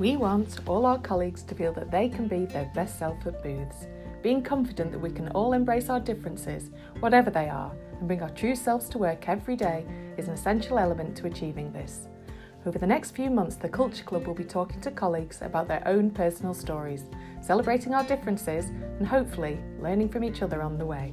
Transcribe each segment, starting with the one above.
We want all our colleagues to feel that they can be their best self at booths, being confident that we can all embrace our differences, whatever they are, and bring our true selves to work every day is an essential element to achieving this. Over the next few months, the Culture Club will be talking to colleagues about their own personal stories, celebrating our differences, and hopefully learning from each other on the way.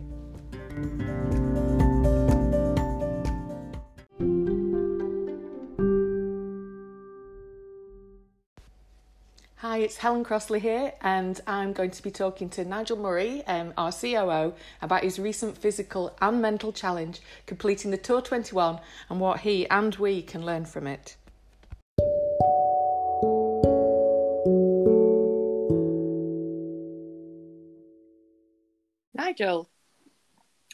Hi, it's Helen Crossley here, and I'm going to be talking to Nigel Murray, um, our COO, about his recent physical and mental challenge, completing the Tour 21, and what he and we can learn from it. Nigel.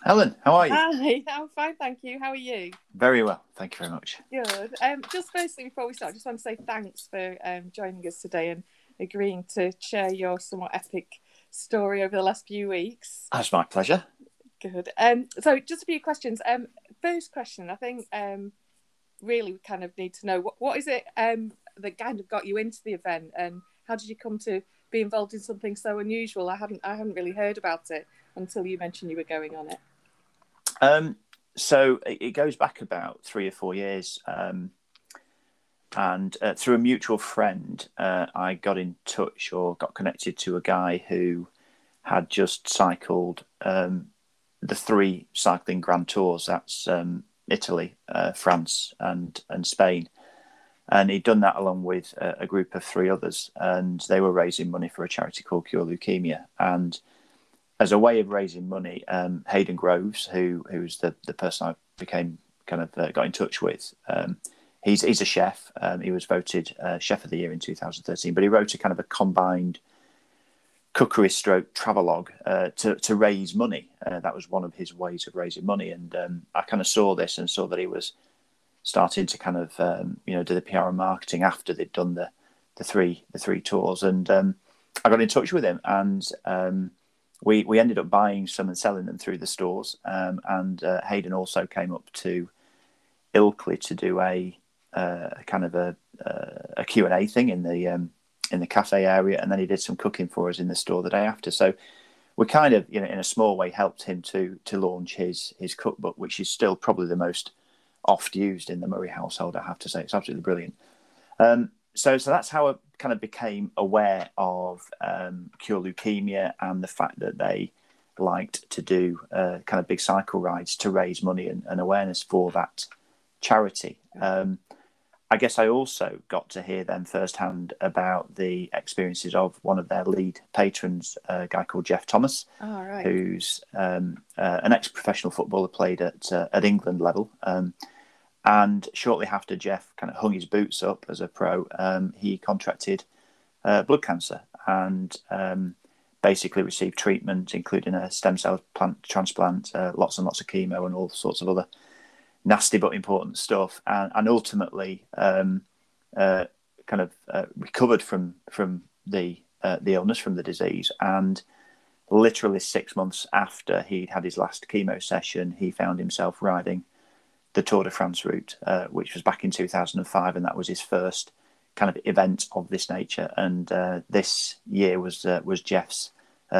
Helen, how are you? Hi, I'm fine, thank you. How are you? Very well, thank you very much. Good. Um, just firstly, before we start, I just want to say thanks for um, joining us today and agreeing to share your somewhat epic story over the last few weeks. That's my pleasure. Good. Um, so, just a few questions. Um, first question, I think, um, really, we kind of need to know what what is it um that kind of got you into the event, and how did you come to be involved in something so unusual? I hadn't I hadn't really heard about it until you mentioned you were going on it. Um, so it, it goes back about three or four years. Um, and uh, through a mutual friend, uh, I got in touch or got connected to a guy who had just cycled um, the three cycling Grand Tours. That's um, Italy, uh, France, and and Spain. And he'd done that along with a, a, group of three others, and they were raising money for a charity called Cure Leukemia. And as a way of raising money, um, Hayden Groves, who who's the the person I became kind of uh, got in touch with. Um, he's he's a chef. Um, he was voted uh, chef of the year in 2013, but he wrote a kind of a combined cookery stroke travelogue uh, to to raise money. Uh, that was one of his ways of raising money, and um, I kind of saw this and saw that he was starting to kind of um, you know do the PR and marketing after they'd done the the three the three tours, and um, I got in touch with him and um, we we ended up buying some and selling them through the stores. Um, and uh, Hayden also came up to Ilkley to do a, uh, kind of a, uh, a Q and A thing in the um, in the cafe area, and then he did some cooking for us in the store the day after. So we kind of, you know, in a small way, helped him to to launch his his cookbook, which is still probably the most oft used in the Murray household. I have to say, it's absolutely brilliant. Um, so so that's how I kind of became aware of um, Cure Leukemia and the fact that they liked to do uh, kind of big cycle rides to raise money and, and awareness for that charity. Um, I guess I also got to hear them firsthand about the experiences of one of their lead patrons, a guy called Geoff Thomas, oh, right. who's um, uh, an ex-professional footballer, played at uh, at England level. Um, and shortly after Jeff kind of hung his boots up as a pro, um, he contracted uh, blood cancer and um, basically received treatment, including a stem cell plant transplant, uh, lots and lots of chemo, and all sorts of other nasty but important stuff. And, and ultimately, um, uh, kind of uh, recovered from from the uh, the illness, from the disease, and literally six months after he'd had his last chemo session, he found himself riding the Tour de France route, uh, which was back in 2005, and that was his first kind of event of this nature. And uh, this year was uh, was Geoff's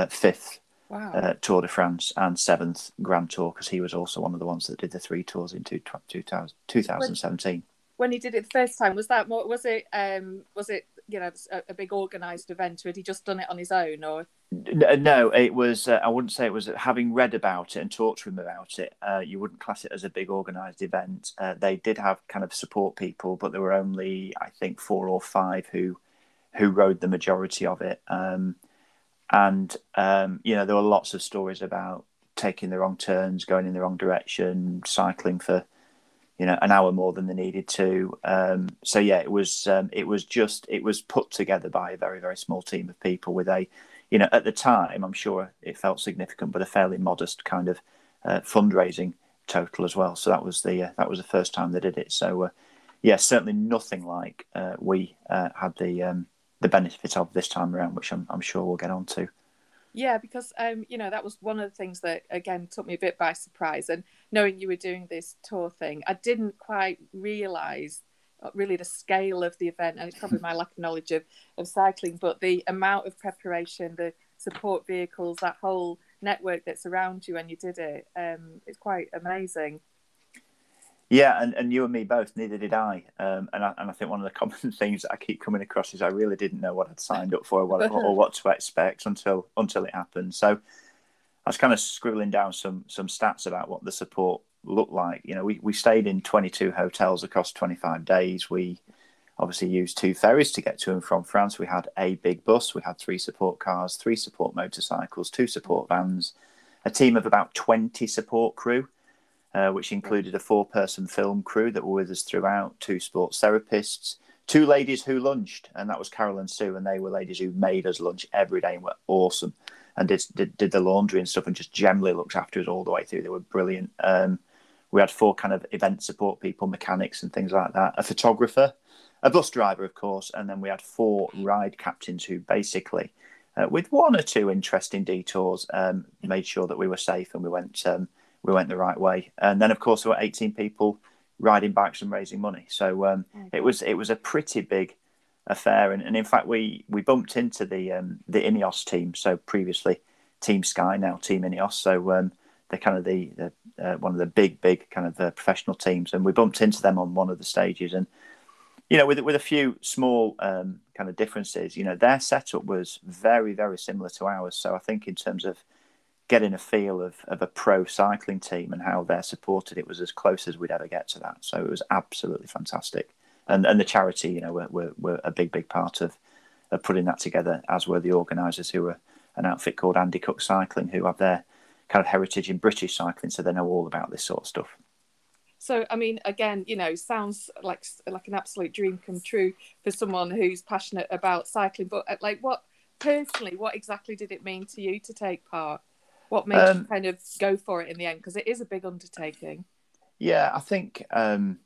fifth wow. Uh, Tour de France and seventh Grand Tour because he was also one of the ones that did the three tours in two, 2000, 2017. When he did it the first time, was that more? Was it? Um, was it? You know, a, a big organised event, or had he just done it on his own, or? No, it was. Uh, I wouldn't say it was. Having read about it and talked to him about it, uh, you wouldn't class it as a big organised event. Uh, they did have kind of support people, but there were only, I think, four or five who who rode the majority of it. Um, and um, you know, there were lots of stories about taking the wrong turns, going in the wrong direction, cycling for you know an hour more than they needed to. Um, so yeah, it was um, it was just it was put together by a very very small team of people with a you know, at the time, I'm sure it felt significant, but a fairly modest kind of uh, fundraising total as well. So that was the uh, that was the first time they did it. So uh, yeah, certainly nothing like uh, we uh, had the um, the benefit of this time around, which I'm, I'm sure we'll get on to. Yeah, because um, you know that was one of the things that again took me a bit by surprise. And knowing you were doing this tour thing, I didn't quite realise really the scale of the event, and it's probably my lack of knowledge of, of cycling, but the amount of preparation, the support vehicles, that whole network that's around you when you did it, um, it's quite amazing. Yeah, and, and you and me both. Neither did I. Um, and I. And I think one of the common things that I keep coming across is I really didn't know what I'd signed up for or what, or what to expect until until it happened. So I was kind of scribbling down some some stats about what the support looked like. You know, we, we stayed in 22 hotels across 25 days. We obviously used two ferries to get to and from France. We had a big bus. We had three support cars, three support motorcycles, two support vans, a team of about 20 support crew uh, which included a four person film crew that were with us throughout, two sports therapists, two ladies who lunched, and that was Carol and Sue, and they were ladies who made us lunch every day and were awesome and did, did, did the laundry and stuff and just generally looked after us all the way through. They were brilliant. Um, we had four kind of event support people, mechanics and things like that, a photographer, a bus driver, of course, and then we had four ride captains who basically, uh, with one or two interesting detours, um, made sure that we were safe and we went um, we went the right way. And then, of course, there were 18 people riding bikes and raising money. So um, it was it was a pretty big affair. And, and in fact, we we bumped into the um, the Ineos team. So previously, Team Sky, now Team Ineos. So um, they're kind of the, the uh, one of the big big kind of uh, professional teams. And we bumped into them on one of the stages. And you know, with with a few small um, kind of differences, you know, their setup was very very similar to ours. So I think in terms of getting a feel of, of a pro cycling team and how they're supported, it was as close as we'd ever get to that. So it was absolutely fantastic. And and the charity, you know, were, were, were a big, big part of, of putting that together, as were the organisers who were an outfit called Andy Cook Cycling, who have their kind of heritage in British cycling, so they know all about this sort of stuff. So, I mean, again, you know, sounds like like an absolute dream come true for someone who's passionate about cycling. But uh, like, what personally, what exactly did it mean to you to take part? What made um, you kind of go for it in the end? Because it is a big undertaking. Yeah, I think um,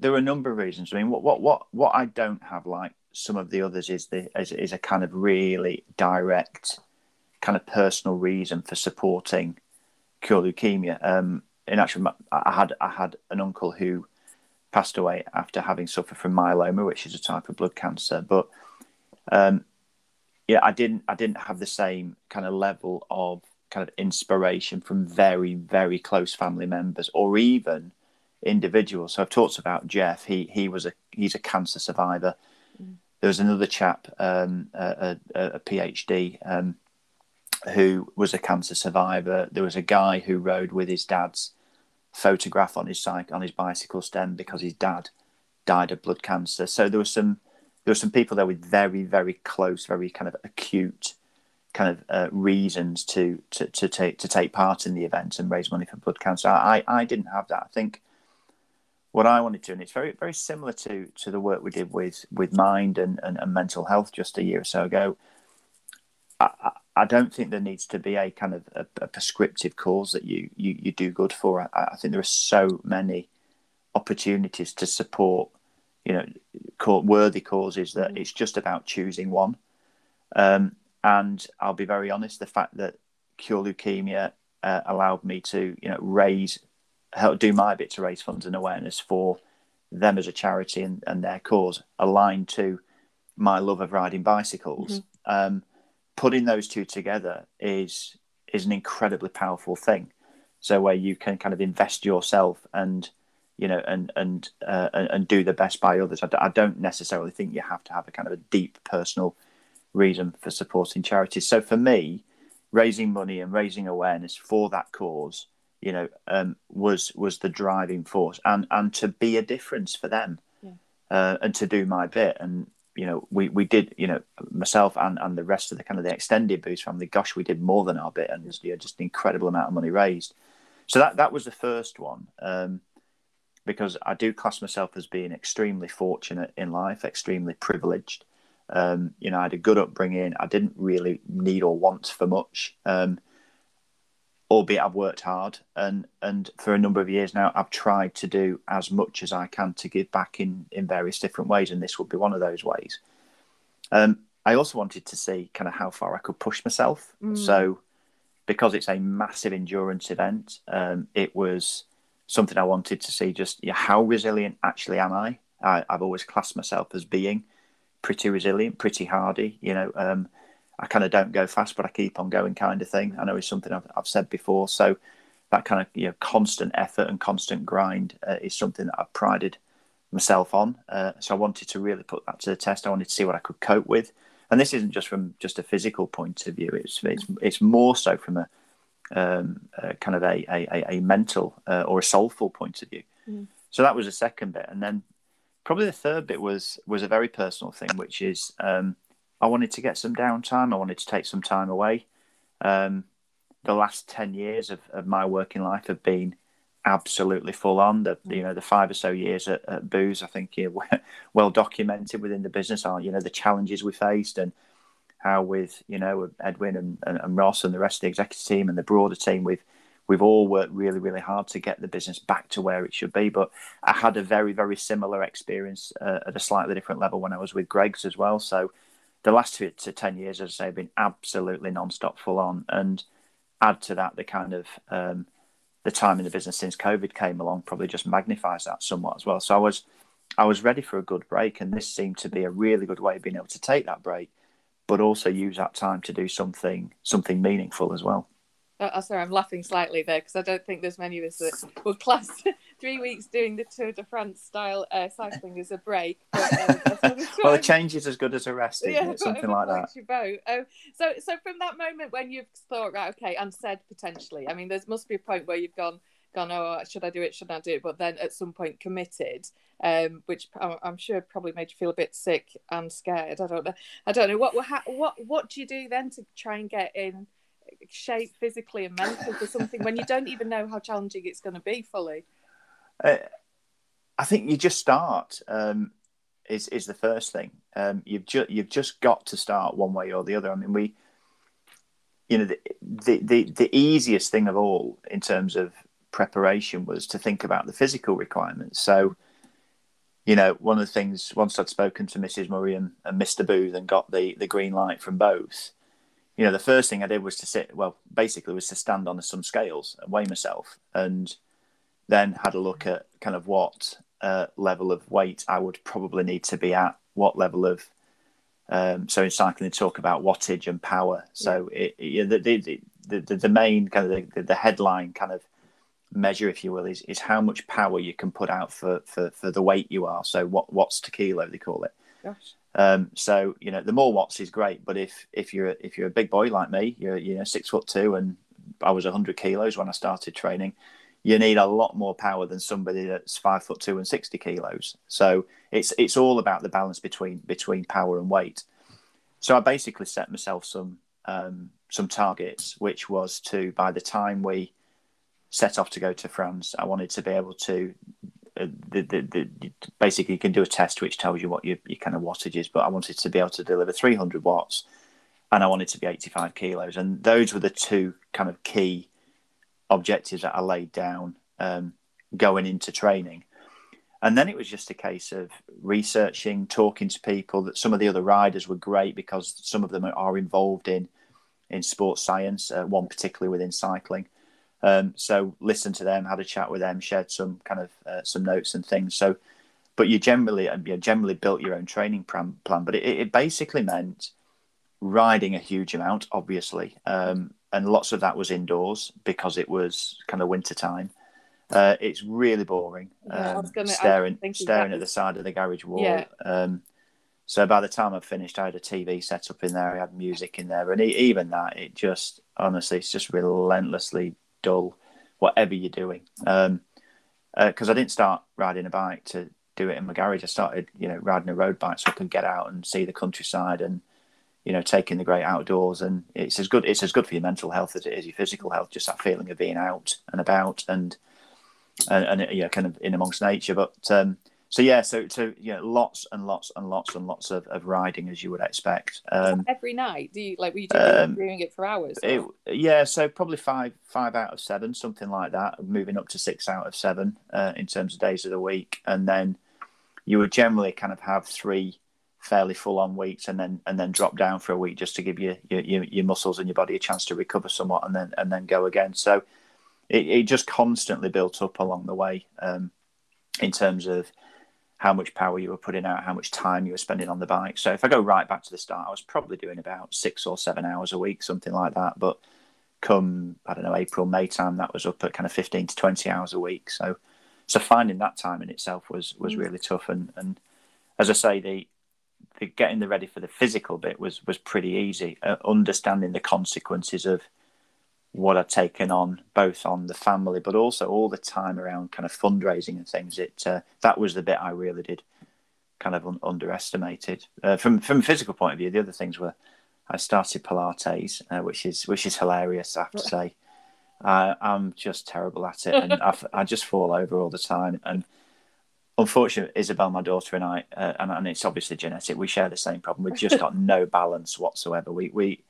there are a number of reasons. I mean, what what what what I don't have like some of the others is the is, is a kind of really direct, kind of personal reason for supporting cure leukemia. Um, in actual, I had I had an uncle who passed away after having suffered from myeloma, which is a type of blood cancer. But um, yeah, I didn't I didn't have the same kind of level of kind of inspiration from very very close family members or even individuals. So I've talked about Geoff. He he was a he's a cancer survivor. Mm. There was another chap, um, a, a, a, PhD, um, who was a cancer survivor. There was a guy who rode with his dad's photograph on his cycle on his bicycle stem because his dad died of blood cancer. So there was some there were some people there with very, very close, very kind of acute kind of uh, reasons to, to to take to take part in the event and raise money for blood cancer. I, I didn't have that. I think what I wanted to, and it's very very similar to to the work we did with with mind and, and, and mental health just a year or so ago. I, I don't think there needs to be a kind of a, a prescriptive cause that you, you you do good for. I, I think there are so many opportunities to support you know, worthy causes that mm. it's just about choosing one. Um, and I'll be very honest, the fact that Cure Leukemia uh, allowed me to, you know, raise, help do my bit to raise funds and awareness for them as a charity and, and their cause aligned to my love of riding bicycles. Mm-hmm. Um, putting those two together is is an incredibly powerful thing. So where you can kind of invest yourself and you know, and and uh, and do the best by others. I d- I don't necessarily think you have to have a kind of a deep personal reason for supporting charities. So for me, raising money and raising awareness for that cause, you know, um, was was the driving force, and and to be a difference for them, yeah. uh, and to do my bit. And you know, we we did, you know, myself and and the rest of the kind of the extended Booths family. Gosh, we did more than our bit, and you know, just an incredible amount of money raised. So that that was the first one. Um, because I do class myself as being extremely fortunate in life, extremely privileged. Um, you know, I had a good upbringing. I didn't really need or want for much, um, albeit I've worked hard. And and for a number of years now, I've tried to do as much as I can to give back in in various different ways, and this would be one of those ways. Um, I also wanted to see kind of how far I could push myself. Mm. So, because it's a massive endurance event, um, it was something I wanted to see. Just how resilient actually am I? I, have always classed myself as being pretty resilient, pretty hardy. You know, um, I kind of don't go fast, but I keep on going, kind of thing. I know it's something I've, I've said before. So that kind of you know constant effort and constant grind uh, is something that I've prided myself on. Uh, so I wanted to really put that to the test. I wanted to see what I could cope with, and this isn't just from just a physical point of view. It's it's it's more so from a, um, a kind of a a, a mental uh, or a soulful point of view. Mm. So that was the second bit, and then probably the third bit was was a very personal thing, which is um, I wanted to get some downtime. I wanted to take some time away. Um, the last ten years of, of my working life have been absolutely full on. The you know the five or so years at, at I think know, well documented within the business are you know the challenges we faced and how with you know Edwin and, and, and Ross and the rest of the executive team and the broader team we've we've all worked really really hard to get the business back to where it should be. But I had a very very similar experience uh, at a slightly different level when I was with Greggs as well. So the last two to ten years, as I say, have been absolutely non-stop full on and add to that the kind of um, the time in the business since COVID came along probably just magnifies that somewhat as well. So I was I was ready for a good break, and this seemed to be a really good way of being able to take that break, but also use that time to do something something meaningful as well. Oh, sorry, I'm laughing slightly there because I don't think there's many of us that would class three weeks doing the Tour de France style uh, cycling as a break. But, um, well, a change is as good as a rest, yeah? Something like that. You boat. Um, so, so from that moment when you've thought, right, okay, and said potentially, I mean, there must be a point where you've gone, gone, oh, should I do it? Should I do it? But then at some point committed, um, which I'm sure probably made you feel a bit sick and scared. I don't know. I don't know what what what do you do then to try and get in shape physically and mentally for something when you don't even know how challenging it's going to be fully? Uh, I think you just start. Um, is is the first thing. Um, you've just you've just got to start one way or the other. I mean, we, you know, the, the the the easiest thing of all in terms of preparation was to think about the physical requirements. So, you know, one of the things once I'd spoken to Mrs. Murray and, and Mr. Booth and got the the green light from both, you know, the first thing I did was to sit, well, basically was to stand on some scales and weigh myself, and then had a look at kind of what uh, level of weight I would probably need to be at, what level of, um, so in cycling, they talk about wattage and power. So yeah. it, it, the, the, the, the, main kind of the, the headline kind of measure, if you will, is, is how much power you can put out for, for, for the weight you are. So what watts to kilo, they call it. Gosh. Um, so you know, the more watts is great, but if if you're if you're a big boy like me, you're you know six foot two, and I was hundred kilos when I started training. You need a lot more power than somebody that's five foot two and sixty kilos. So it's it's all about the balance between between power and weight. So I basically set myself some um, some targets, which was to by the time we set off to go to France, I wanted to be able to uh, the, the, the, basically you can do a test which tells you what your, your kind of wattage is, but I wanted to be able to deliver 300 watts and I wanted to be 85 kilos. And those were the two kind of key objectives that I laid down um, going into training. And then it was just a case of researching, talking to people. That some of the other riders were great because some of them are involved in in sports science. Uh, one particularly within cycling, um, so listened to them, had a chat with them, shared some kind of uh, some notes and things. So, but you generally uh, you generally built your own training plan, plan but it, it basically meant riding a huge amount, obviously, um, and lots of that was indoors because it was kind of winter time. Uh, it's really boring. Yeah, um, gonna, staring staring at the side of the garage wall. Yeah. Um, so by the time I finished, I had a TV set up in there. I had music in there, and even that, it just honestly, it's just relentlessly dull, whatever you're doing. Because um, uh, I didn't start riding a bike to do it in my garage. I started, you know, riding a road bike so I could get out and see the countryside and, you know, taking the great outdoors. And it's as good. It's as good for your mental health as it is your physical health. Just that feeling of being out and about and and, and you know, kind of in amongst nature. But um, so yeah, so so yeah, lots and lots and lots and lots of, of riding as you would expect. Um, every night, do you like were you doing, um, doing it for hours? It, yeah, so probably five five out of seven, something like that. Moving up to six out of seven uh, in terms of days of the week, and then you would generally kind of have three fairly full on weeks, and then and then drop down for a week just to give you your, your, your muscles and your body a chance to recover somewhat, and then and then go again. So it, it just constantly built up along the way um, in terms of how much power you were putting out, how much time you were spending on the bike. So if I go right back to the start, I was probably doing about six or seven hours a week, something like that. But come I don't know April May time, that was up at kind of fifteen to twenty hours a week. So so finding that time in itself was was mm. really tough. And and as I say, the the getting the ready for the physical bit was was pretty easy. Uh, understanding the consequences of what I'd taken on, both on the family, but also all the time around kind of fundraising and things. It uh, that was the bit I really did kind of un- underestimated. Uh, from from a physical point of view, the other things were I started Pilates, uh, which is which is hilarious. I have to say, I'm just terrible at it, and I, I just fall over all the time. And unfortunately, Isabel, my daughter, and I, uh, and, and it's obviously genetic. We share the same problem. We've just got no balance whatsoever. We we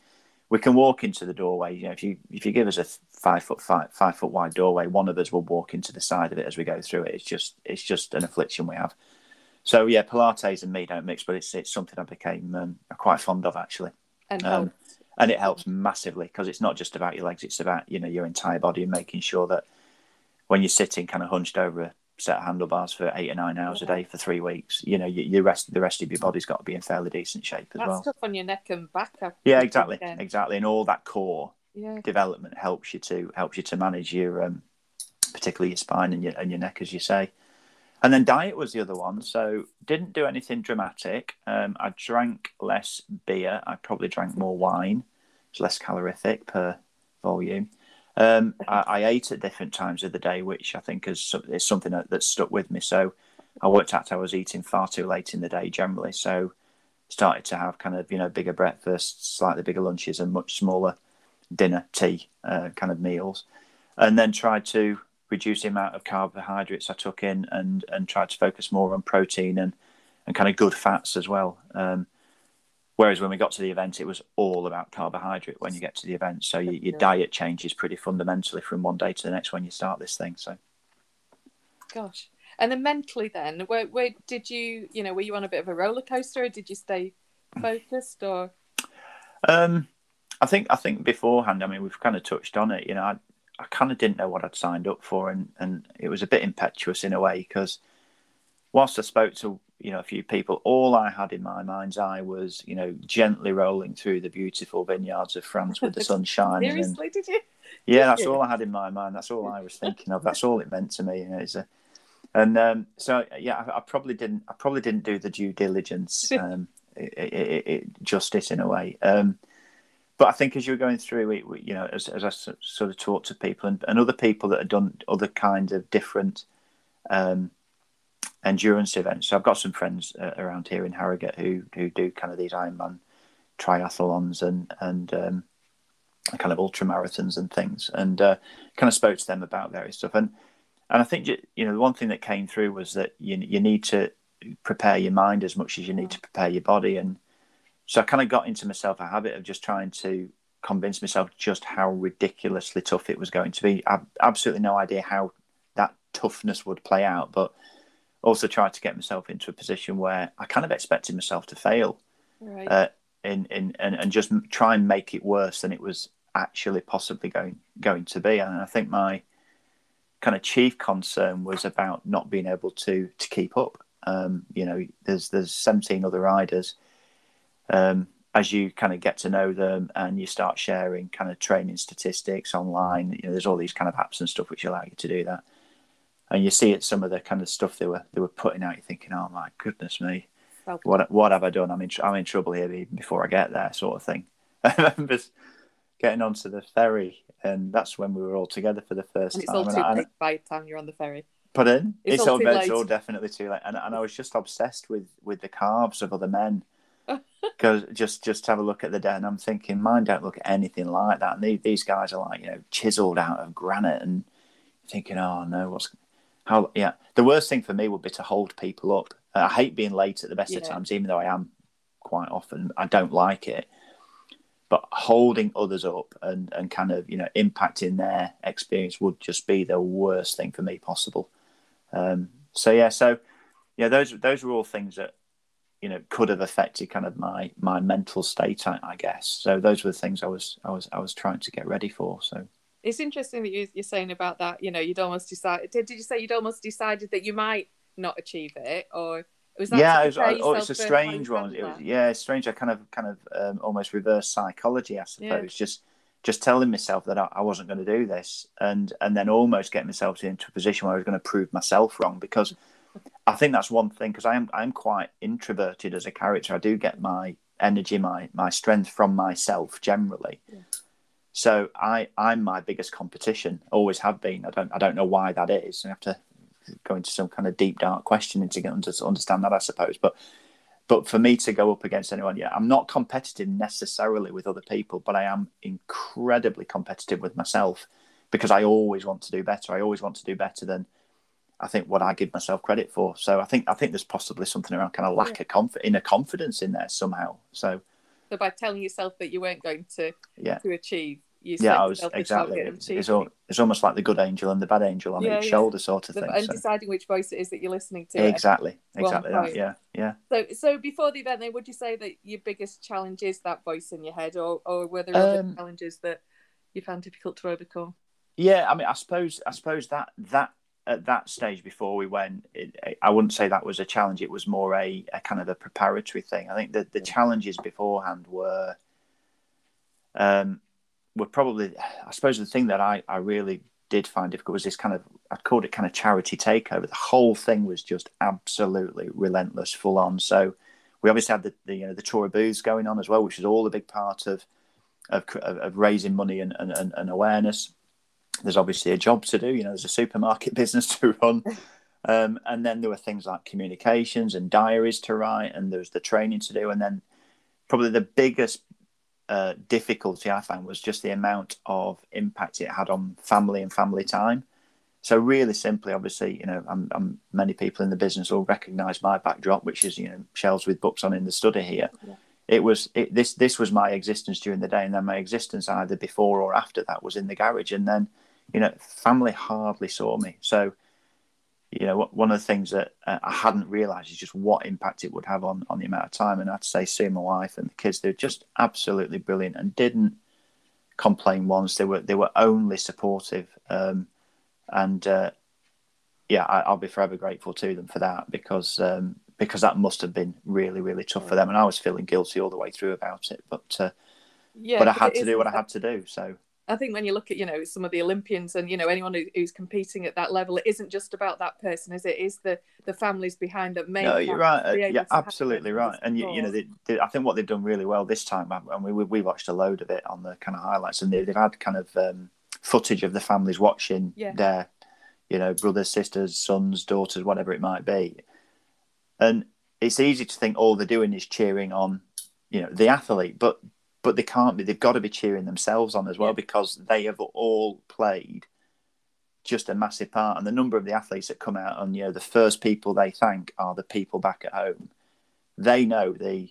we can walk into the doorway. You know, if you if you give us a five foot five five foot wide doorway, one of us will walk into the side of it as we go through it. It's just it's just an affliction we have. So yeah, Pilates and me don't mix, but it's it's something I became um, quite fond of actually. And um, and it helps massively because it's not just about your legs; it's about you know your entire body and making sure that when you're sitting kind of hunched over a set of handlebars for eight or nine hours yeah. a day for three weeks. You know, you, rest the rest of your body's got to be in fairly decent shape as That's well. Stuff on your neck and back. Yeah, exactly, exactly, and all that core yeah. development helps you to helps you to manage your, um, particularly your spine and your and your neck, as you say. And then diet was the other one. So didn't do anything dramatic. Um, I drank less beer. I probably drank more wine. It's less calorific per volume. Um, I, I, ate at different times of the day, which I think is, is something that, that's stuck with me. So I worked out I was eating far too late in the day generally. So started to have kind of you know bigger breakfasts, slightly bigger lunches, and much smaller dinner, tea uh, kind of meals, and then tried to reduce the amount of carbohydrates I took in, and and tried to focus more on protein and and kind of good fats as well. Um, Whereas when we got to the event, it was all about carbohydrate when you get to the event. So your, your diet changes pretty fundamentally from one day to the next when you start this thing. So, gosh. And then mentally, then, where, where did you, you know, were you on a bit of a roller coaster or did you stay focused or? Um, I think, I think beforehand, I mean, we've kind of touched on it, you know, I, I kind of didn't know what I'd signed up for and, and it was a bit impetuous in a way because whilst I spoke to you know a few people all i had in my mind's eye was you know gently rolling through the beautiful vineyards of france with the sun shining seriously and, did you? Yeah that's all i had in my mind. That's all i was thinking of. That's all it meant to me. You know, it's a, and um, so yeah I, I, probably didn't i probably didn't do the due diligence um, it, it, it, justice in a way. Um, but I think as you're going through it, you know, as, as I sort of talk to people and, and other people that have done other kinds of different um, endurance events. So I've got some friends uh, around here in Harrogate who who do kind of these Ironman triathlons and and um, kind of ultra marathons and things, and uh, kind of spoke to them about various stuff. And and I think you know the one thing that came through was that you you need to prepare your mind as much as you need to prepare your body. And so I kind of got into myself a habit of just trying to convince myself just how ridiculously tough it was going to be. I've absolutely no idea how that toughness would play out, but also tried to get myself into a position where I kind of expected myself to fail, right. uh, in, in and, and just try and make it worse than it was actually possibly going going to be. And I think my kind of chief concern was about not being able to to keep up. Um, you know, there's there's 17 other riders. Um, as you kind of get to know them and you start sharing kind of training statistics online, you know, there's all these kind of apps and stuff which allow you to do that and you see it some of the kind of stuff they were they were putting out. You're thinking, oh my goodness me, okay. what what have I done? I'm in I'm in trouble here even before I get there, sort of thing. I remember getting onto the ferry, and that's when we were all together for the first and it's time. It's all too late by the time you're on the ferry. Put in. It's, it's all, all, it's all definitely too late, and and I was just obsessed with with the carbs of other men. Because just just have a look at the dead, and I'm thinking, mine don't look anything like that. And these, these guys are like you know chiseled out of granite, and thinking, oh no, what's how? Yeah, the worst thing for me would be to hold people up. I hate being late at the best yeah. of times, even though I am quite often. I don't like it. But holding others up and, and kind of you know impacting their experience would just be the worst thing for me possible. Um, so yeah, so yeah, those those were all things that you know could have affected kind of my my mental state, I, I guess. So those were the things I was I was I was trying to get ready for. So it's interesting that you, are saying about that. You know, you'd almost decided. Did, did you say you'd almost decided that you might not achieve it, or was that yeah, it was, prepare oh, it's a strange one. It was, yeah, strange. I kind of, kind of, um, almost reverse psychology, I suppose. Yeah. Just, just telling myself that I, I wasn't going to do this, and and then almost getting myself into a position where I was going to prove myself wrong. Because I think that's one thing. Because I am, I'm quite introverted as a character. I do get my energy, my my strength from myself generally. Yeah. So I, I'm my biggest competition. Always have been. I don't, I don't know why that is. I have to go into some kind of deep dark questioning to get under, to understand that, I suppose. But but for me to go up against anyone, yeah, I'm not competitive necessarily with other people, but I am incredibly competitive with myself because I always want to do better. I always want to do better than I think what I give myself credit for. So I think I think there's possibly something around kind of lack of conf- inner confidence in there somehow. So So by telling yourself that you weren't going to yeah, to achieve, you yeah, I was exactly. It's, it's, all, it's almost like the good angel and the bad angel on Yeah, each yeah. shoulder, sort of the- thing. and So. deciding which voice it is that you're listening to. Exactly, exactly that. Yeah, yeah. So, so before the event, then, would you say that your biggest challenge is that voice in your head, or, or were there other Um, challenges that you found difficult to overcome? Yeah, I mean, I suppose, I suppose that that at that stage before we went, it, I wouldn't say that was a challenge. It was more a, a kind of a preparatory thing. I think the the challenges beforehand were, um, were probably, I suppose, the thing that I I really did find difficult was this kind of I'd called it kind of charity takeover. The whole thing was just absolutely relentless, full on. So we obviously had the, the you know the tour of booths going on as well, which is all a big part of of, of, raising money and, and, and, and awareness there's obviously a job to do. You know, there's a supermarket business to run. Um, and then there were things like communications and diaries to write, and there was the training to do. And then probably the biggest uh, difficulty I found was just the amount of impact it had on family and family time. So really simply, obviously, you know, I'm, I'm, many people in the business will recognise my backdrop, which is you know shelves with books on in the study here. Yeah. It was it, this this was my existence during the day, and then my existence either before or after that was in the garage, and then you know, family hardly saw me. So, you know, one of the things that uh, I hadn't realised is just what impact it would have on on the amount of time. And I'd say, seeing my wife and the kids, they're just absolutely brilliant and didn't complain once. They were they were only supportive, um, and uh, yeah, I, I'll be forever grateful to them for that because um, because that must have been really really tough for them, and I was feeling guilty all the way through about it. But uh, Yeah, but I had to do what I had to do. So I think when you look at you know some of the Olympians and you know anyone who, who's competing at that level, it isn't just about that person, is it? Is the the families behind that make. No, you're right. Uh, yeah, absolutely right. And you, you know, they, they, I think what they've done really well this time, and we we we watched a load of it on the kind of highlights, and they, they've had kind of um, footage of the families watching Yeah. their, you know, brothers, sisters, sons, daughters, whatever it might be, and it's easy to think all they're doing is cheering on, you know, the athlete, but but they can't be. They've got to be cheering themselves on as well Yeah. because they have all played just a massive part. And the number of the athletes that come out and you know the first people they thank are the people back at home. They know the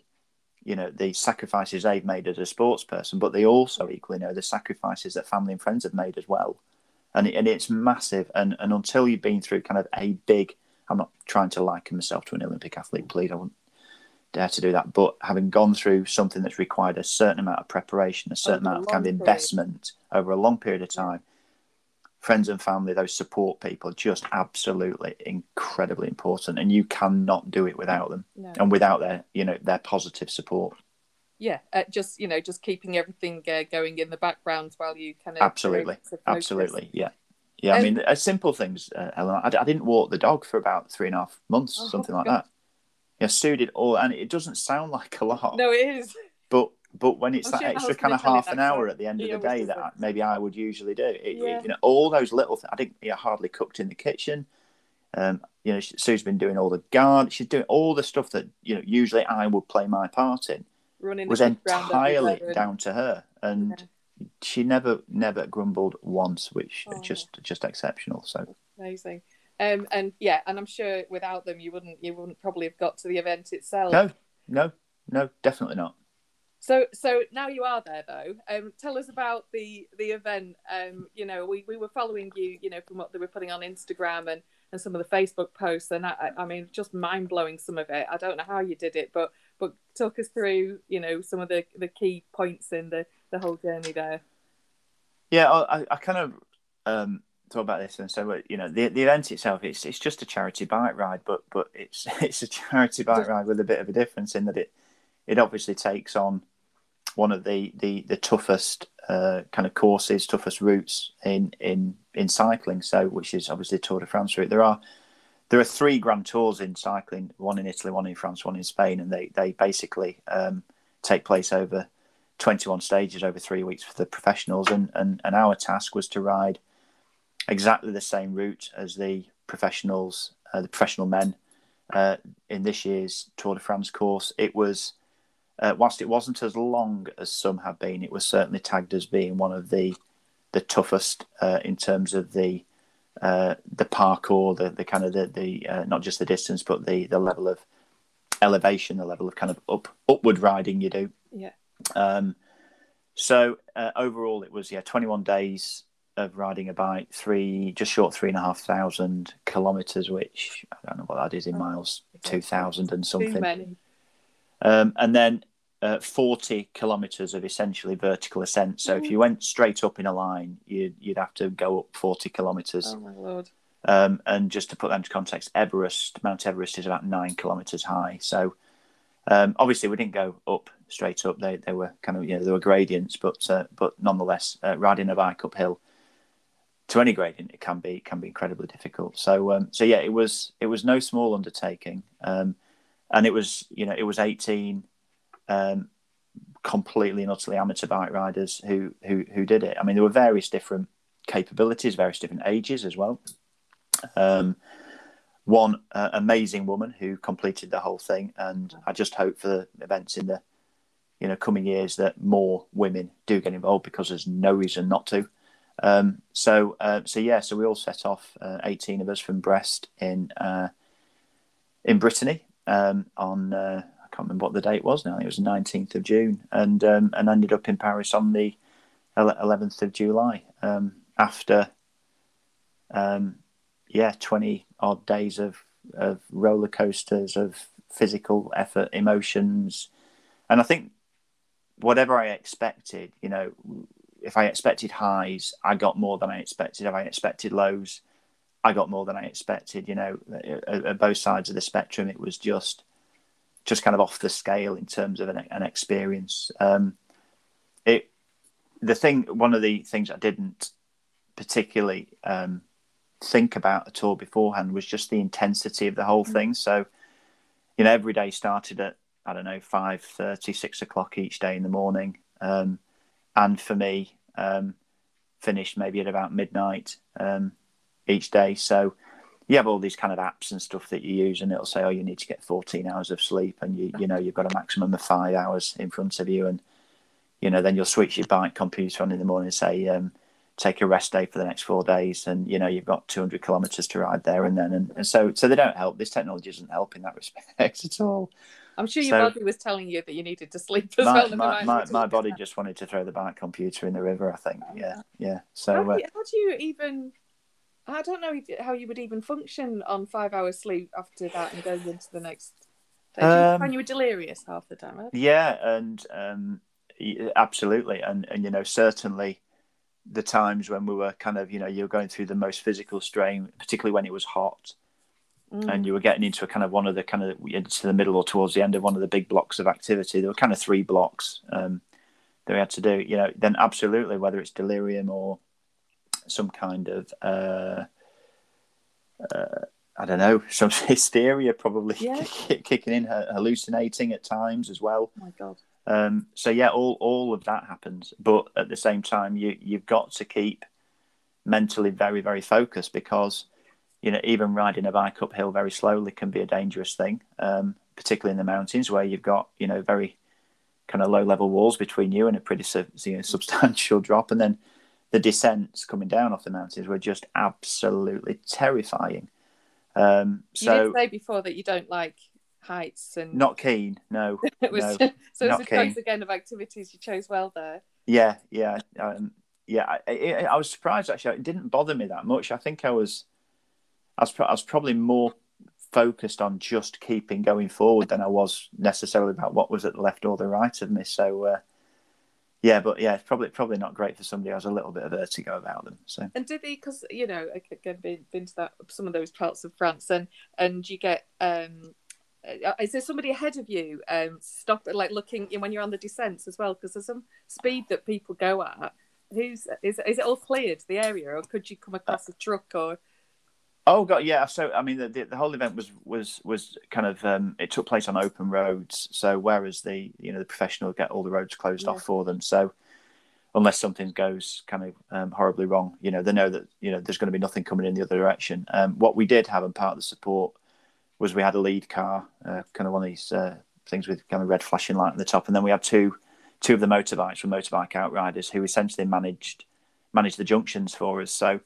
you know the sacrifices they've made as a sports person, but they also equally know the sacrifices that family and friends have made as well. And it, and it's massive. And and until you've been through kind of a big, I'm not trying to liken myself to an Olympic athlete, please. I wouldn't dare to do that. But having gone through something that's required a certain amount of preparation, a certain Over amount of kind of long period. investment over a long period of time, friends and family, those support people, just absolutely incredibly important. And you cannot do it without them No. and without their, you know, their positive support. yeah, uh, just you know, just keeping everything uh, going in the background while you kind of Absolutely. Absolutely, yeah. Yeah, I Um, mean, uh, simple things, uh, Ellen. I, I didn't walk the dog for about three and a half months, Oh, something like God. that. Yeah, Sue did all, and it doesn't sound like a lot. No, it is. But but when it's I'm that sure extra kind of half an hour at the end of the day that. I, maybe I would usually do, it, it- you know, all those little things. I didn't, you know, hardly cooked in the kitchen. Um, you know, Sue's been doing all the guard. She's doing all the stuff that you know usually I would play my part in. Running was the kids round entirely down to her, and she never never grumbled once, which Oh. just just exceptional. So Amazing. Um, and yeah, and I'm sure without them, you wouldn't you wouldn't probably have got to the event itself. no, no, no, definitely not. So so now you are there though. Um, tell us about the the event. Um, you know, we, we were following you, you know, from what they were putting on Instagram and, and some of the Facebook posts, and I, I mean, just mind blowing some of it. I don't know how you did it, but but talk us through, you know, some of the the key points in the the whole journey there. Yeah, I, I kind of um, talk about this and so you know the the event itself it's it's just a charity bike ride but but it's it's a charity bike ride with a bit of a difference in that it it obviously takes on one of the the the toughest uh, kind of courses toughest routes in in in cycling. So which is obviously Tour de France route. There are there are three grand tours in cycling one in Italy one in France one in Spain and they they basically um, take place over 21 stages over three weeks for the professionals. And, and and our task was to ride exactly the same route as the professionals, uh, the professional men uh, in this year's Tour de France course. It was, uh, whilst it wasn't as long as some have been, it was certainly tagged as being one of the the toughest uh, in terms of the uh, the parcours, the the kind of the the uh, not just the distance, but the the level of elevation, the level of kind of up upward riding you do. Yeah. Um, so overall, it was yeah, 21 days of riding a bike, three just short three and a half thousand kilometers, which I don't know what that is in miles, two thousand and something. Um, and then uh, forty kilometers of essentially vertical ascent. So if you went straight up in a line, you'd you'd have to go up forty kilometers. Oh my lord! Um, and just to put that into context, Everest, Mount Everest, is about nine kilometers high. So um, obviously we didn't go up straight up. They they were kind of you know there were gradients, but uh, but nonetheless, uh, riding a bike uphill to any gradient, it can be can be incredibly difficult. So um, so yeah, it was it was no small undertaking, um, and it was you know it was eighteen um, completely and utterly amateur bike riders who who who did it. I mean, there were various different capabilities, various different ages as well. Um, one uh, amazing woman who completed the whole thing, and I just hope for the events in the you know coming years that more women do get involved because there's no reason not to. Um, so, uh, so yeah, so we all set off, uh, 18 of us from Brest in uh, in Brittany um, on uh, I can't remember what the date was now. It was the 19th of June, and um, and ended up in Paris on the 11th of July um, after um, yeah 20 odd days of of roller coasters of physical effort, emotions, and I think whatever I expected, you know, if I expected highs, I got more than I expected. If I expected lows, I got more than I expected. You know, at, at both sides of the spectrum, it was just just kind of off the scale in terms of an, an experience. Um, it the thing, one of the things I didn't particularly um, think about at all beforehand was just the intensity of the whole mm. thing. So, you know, every day started at I don't know five thirty, six o'clock each day in the morning. Um, and for me, um, finished maybe at about midnight um, each day. So you have all these kind of apps and stuff that you use, and it'll say, "Oh, you need to get 14 hours of sleep," and you you know you've got a maximum of five hours in front of you, and you know then you'll switch your bike computer on in the morning and say. Um, take a rest day for the next four days and you know you've got 200 kilometers to ride there and then and, and so so they don't help this technology doesn't help in that respect at all I'm sure your so, body was telling you that you needed to sleep as my, well. My, my, my body just wanted to throw the bike computer in the river. I think. Yeah, yeah. So how do, you, uh, how do you even? I don't know how you would even function on five hours sleep after that and going into the next. Day. You um, find you were delirious half the time? Yeah, and um, absolutely, and and you know certainly the times when we were kind of you know you're going through the most physical strain, particularly when it was hot mm. and you were getting into a kind of one of the kind of into the middle or towards the end of one of the big blocks of activity. There were kind of three blocks um, that we had to do. You know, then absolutely, whether it's delirium or some kind of uh, uh, I don't know, some hysteria probably yeah. kicking in, hallucinating at times as well. Oh my god. Um, so yeah, all all of that happens, but at the same time, you you've got to keep mentally very very focused because you know, even riding a bike uphill very slowly can be a dangerous thing, um, particularly in the mountains where you've got, you know, very kind of low level walls between you and a pretty you know, substantial drop. And then the descents coming down off the mountains were just absolutely terrifying. Um, so, you did say before that you don't like heights and not keen. No, it was no, so it's a choice again of activities you chose well there. Yeah, yeah, um, yeah. I, I, I, was surprised actually. It didn't bother me that much. I think I was I was, I was probably more focused on just keeping going forward than I was necessarily about what was at the left or the right of me. So, uh, yeah, but yeah, it's probably probably not great for somebody who has a little bit of vertigo about them. So And did they? Because you know, again, been, been to that some of those parts of France, and and you get. um uh, is there somebody ahead of you um stop like looking when you're on the descents as well because there's some speed that people go at who's is, is it all cleared the area or could you come across a truck or Oh god, yeah. So I mean, the, the, the whole event was was was kind of um, it took place on open roads. So whereas the you know the professional get all the roads closed Yeah. off for them, so unless something goes kind of um, horribly wrong, you know they know that you know there's going to be nothing coming in the other direction. Um, what we did have and part of the support was we had a lead car, uh, kind of one of these uh, things with kind of red flashing light on the top, and then we had two two of the motorbikes from Motorbike Outriders who essentially managed managed the junctions for us. So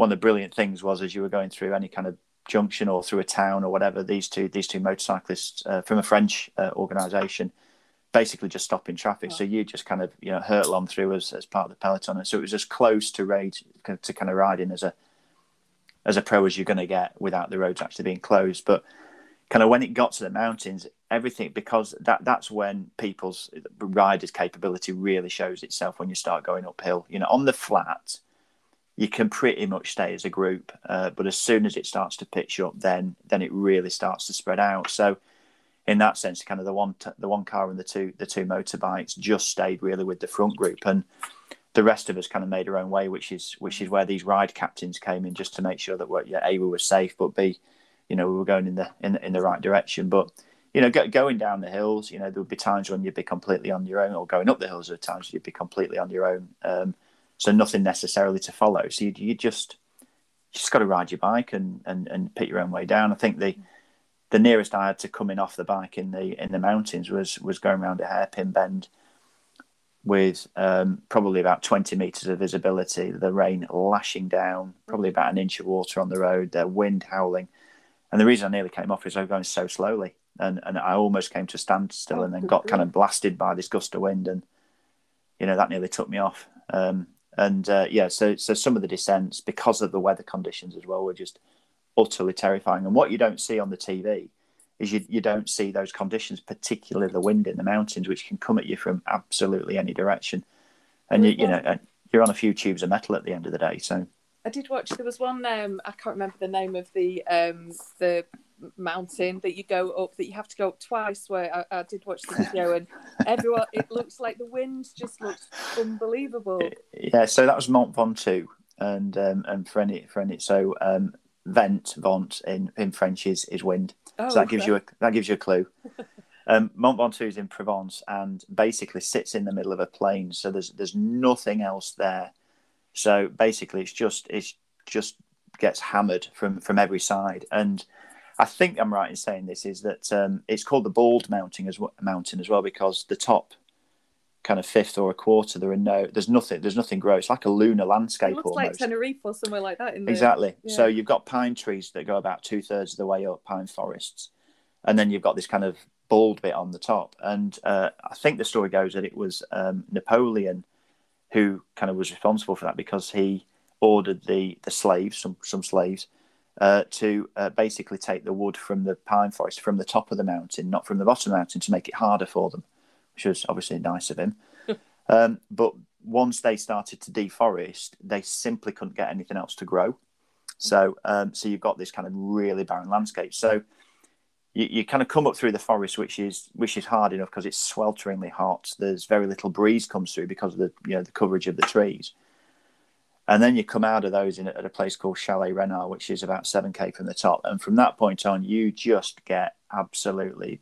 one of the brilliant things was as you were going through any kind of junction or through a town or whatever, these two these two motorcyclists uh, from a French uh, organisation basically just stopping traffic. Oh. So you just kind of you know hurtle on through as, as part of the peloton, and so it was as close to raid to kind of riding as a as a pro as you're going to get without the roads actually being closed. But kind of when it got to the mountains, everything because that that's when people's riders' capability really shows itself when you start going uphill. You know, on the flat, you can pretty much stay as a group, uh, but as soon as it starts to pitch up, then then it really starts to spread out. So. In that sense, kind of the one the one car and the two the two motorbikes just stayed really with the front group, and the rest of us kind of made our own way, which is which is where these ride captains came in just to make sure that we're, yeah, a we were safe, but b you know we were going in the in, in the right direction. But you know, go, going down the hills, you know, there would be times when you'd be completely on your own, or going up the hills, there were times you'd be completely on your own. Um, so nothing necessarily to follow. So you, you just you just got to ride your bike and, and and pick your own way down. I think the the nearest I had to coming off the bike in the in the mountains was was going around a hairpin bend with um, probably about 20 meters of visibility, the rain lashing down, probably about an inch of water on the road, the wind howling. And the reason I nearly came off is I was going so slowly. And, and I almost came to a standstill Oh, and then got kind of blasted by this gust of wind. And, you know, that nearly took me off. Um, and uh, yeah, so, so some of the descents, because of the weather conditions as well, were just utterly terrifying. And what you don't see on the TV is you, you don't see those conditions, particularly the wind in the mountains, which can come at you from absolutely any direction. And you, you know, you're on a few tubes of metal at the end of the day. So I did watch. There was one. Um, I can't remember the name of the um, the mountain that you go up. That you have to go up twice. Where I, I did watch the video, and everyone. It looks like the wind just looks unbelievable. yeah, so that was Mont Ventoux, and um, and for any for any so um, vent vent in in French is is wind. Oh, so that gives you a that gives you a clue. Um, Mont Ventoux is in Provence and basically sits in the middle of a plain, so there's there's nothing else there. So basically, it's just it's just gets hammered from from every side, and I think I'm right in saying this is that um, it's called the bald mountain as well, mountain as well because the top kind of fifth or a quarter there are no there's nothing there's nothing grow. It's like a lunar landscape It looks like. Tenerife or somewhere like that. In the, Exactly. So you've got pine trees that go about two thirds of the way up, pine forests, and then you've got this kind of bald bit on the top. And uh, I think the story goes that it was um, Napoleon who kind of was responsible for that because he ordered the the slaves, some some slaves, uh, to uh, basically take the wood from the pine forest from the top of the mountain, not from the bottom of the mountain, to make it harder for them, which was obviously nice of him. um, but once they started to deforest, they simply couldn't get anything else to grow. So, um, so you've got this kind of really barren landscape. So, you, you kind of come up through the forest, which is which is hard enough because it's swelteringly hot. There's very little breeze comes through because of the you know the coverage of the trees. And then you come out of those in, at a place called Chalet Renard, which is about seven k from the top. And from that point on, you just get absolutely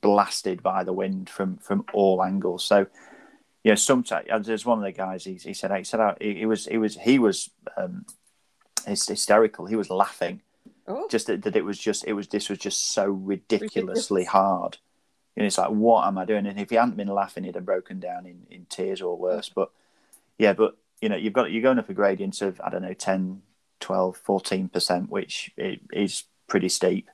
blasted by the wind from from all angles. So, you know, sometimes there's one of the guys. He, he said, he said, uh, he, he was, he was, he was um, hysterical. He was laughing Oh, just that, that it was just it was this was just so ridiculously Ridiculous. hard and it's like what am i doing and if he hadn't been laughing he'd have broken down in, in tears or worse but yeah but you know you've got you're going up a gradient of i don't know 10 12 14 percent which is pretty steep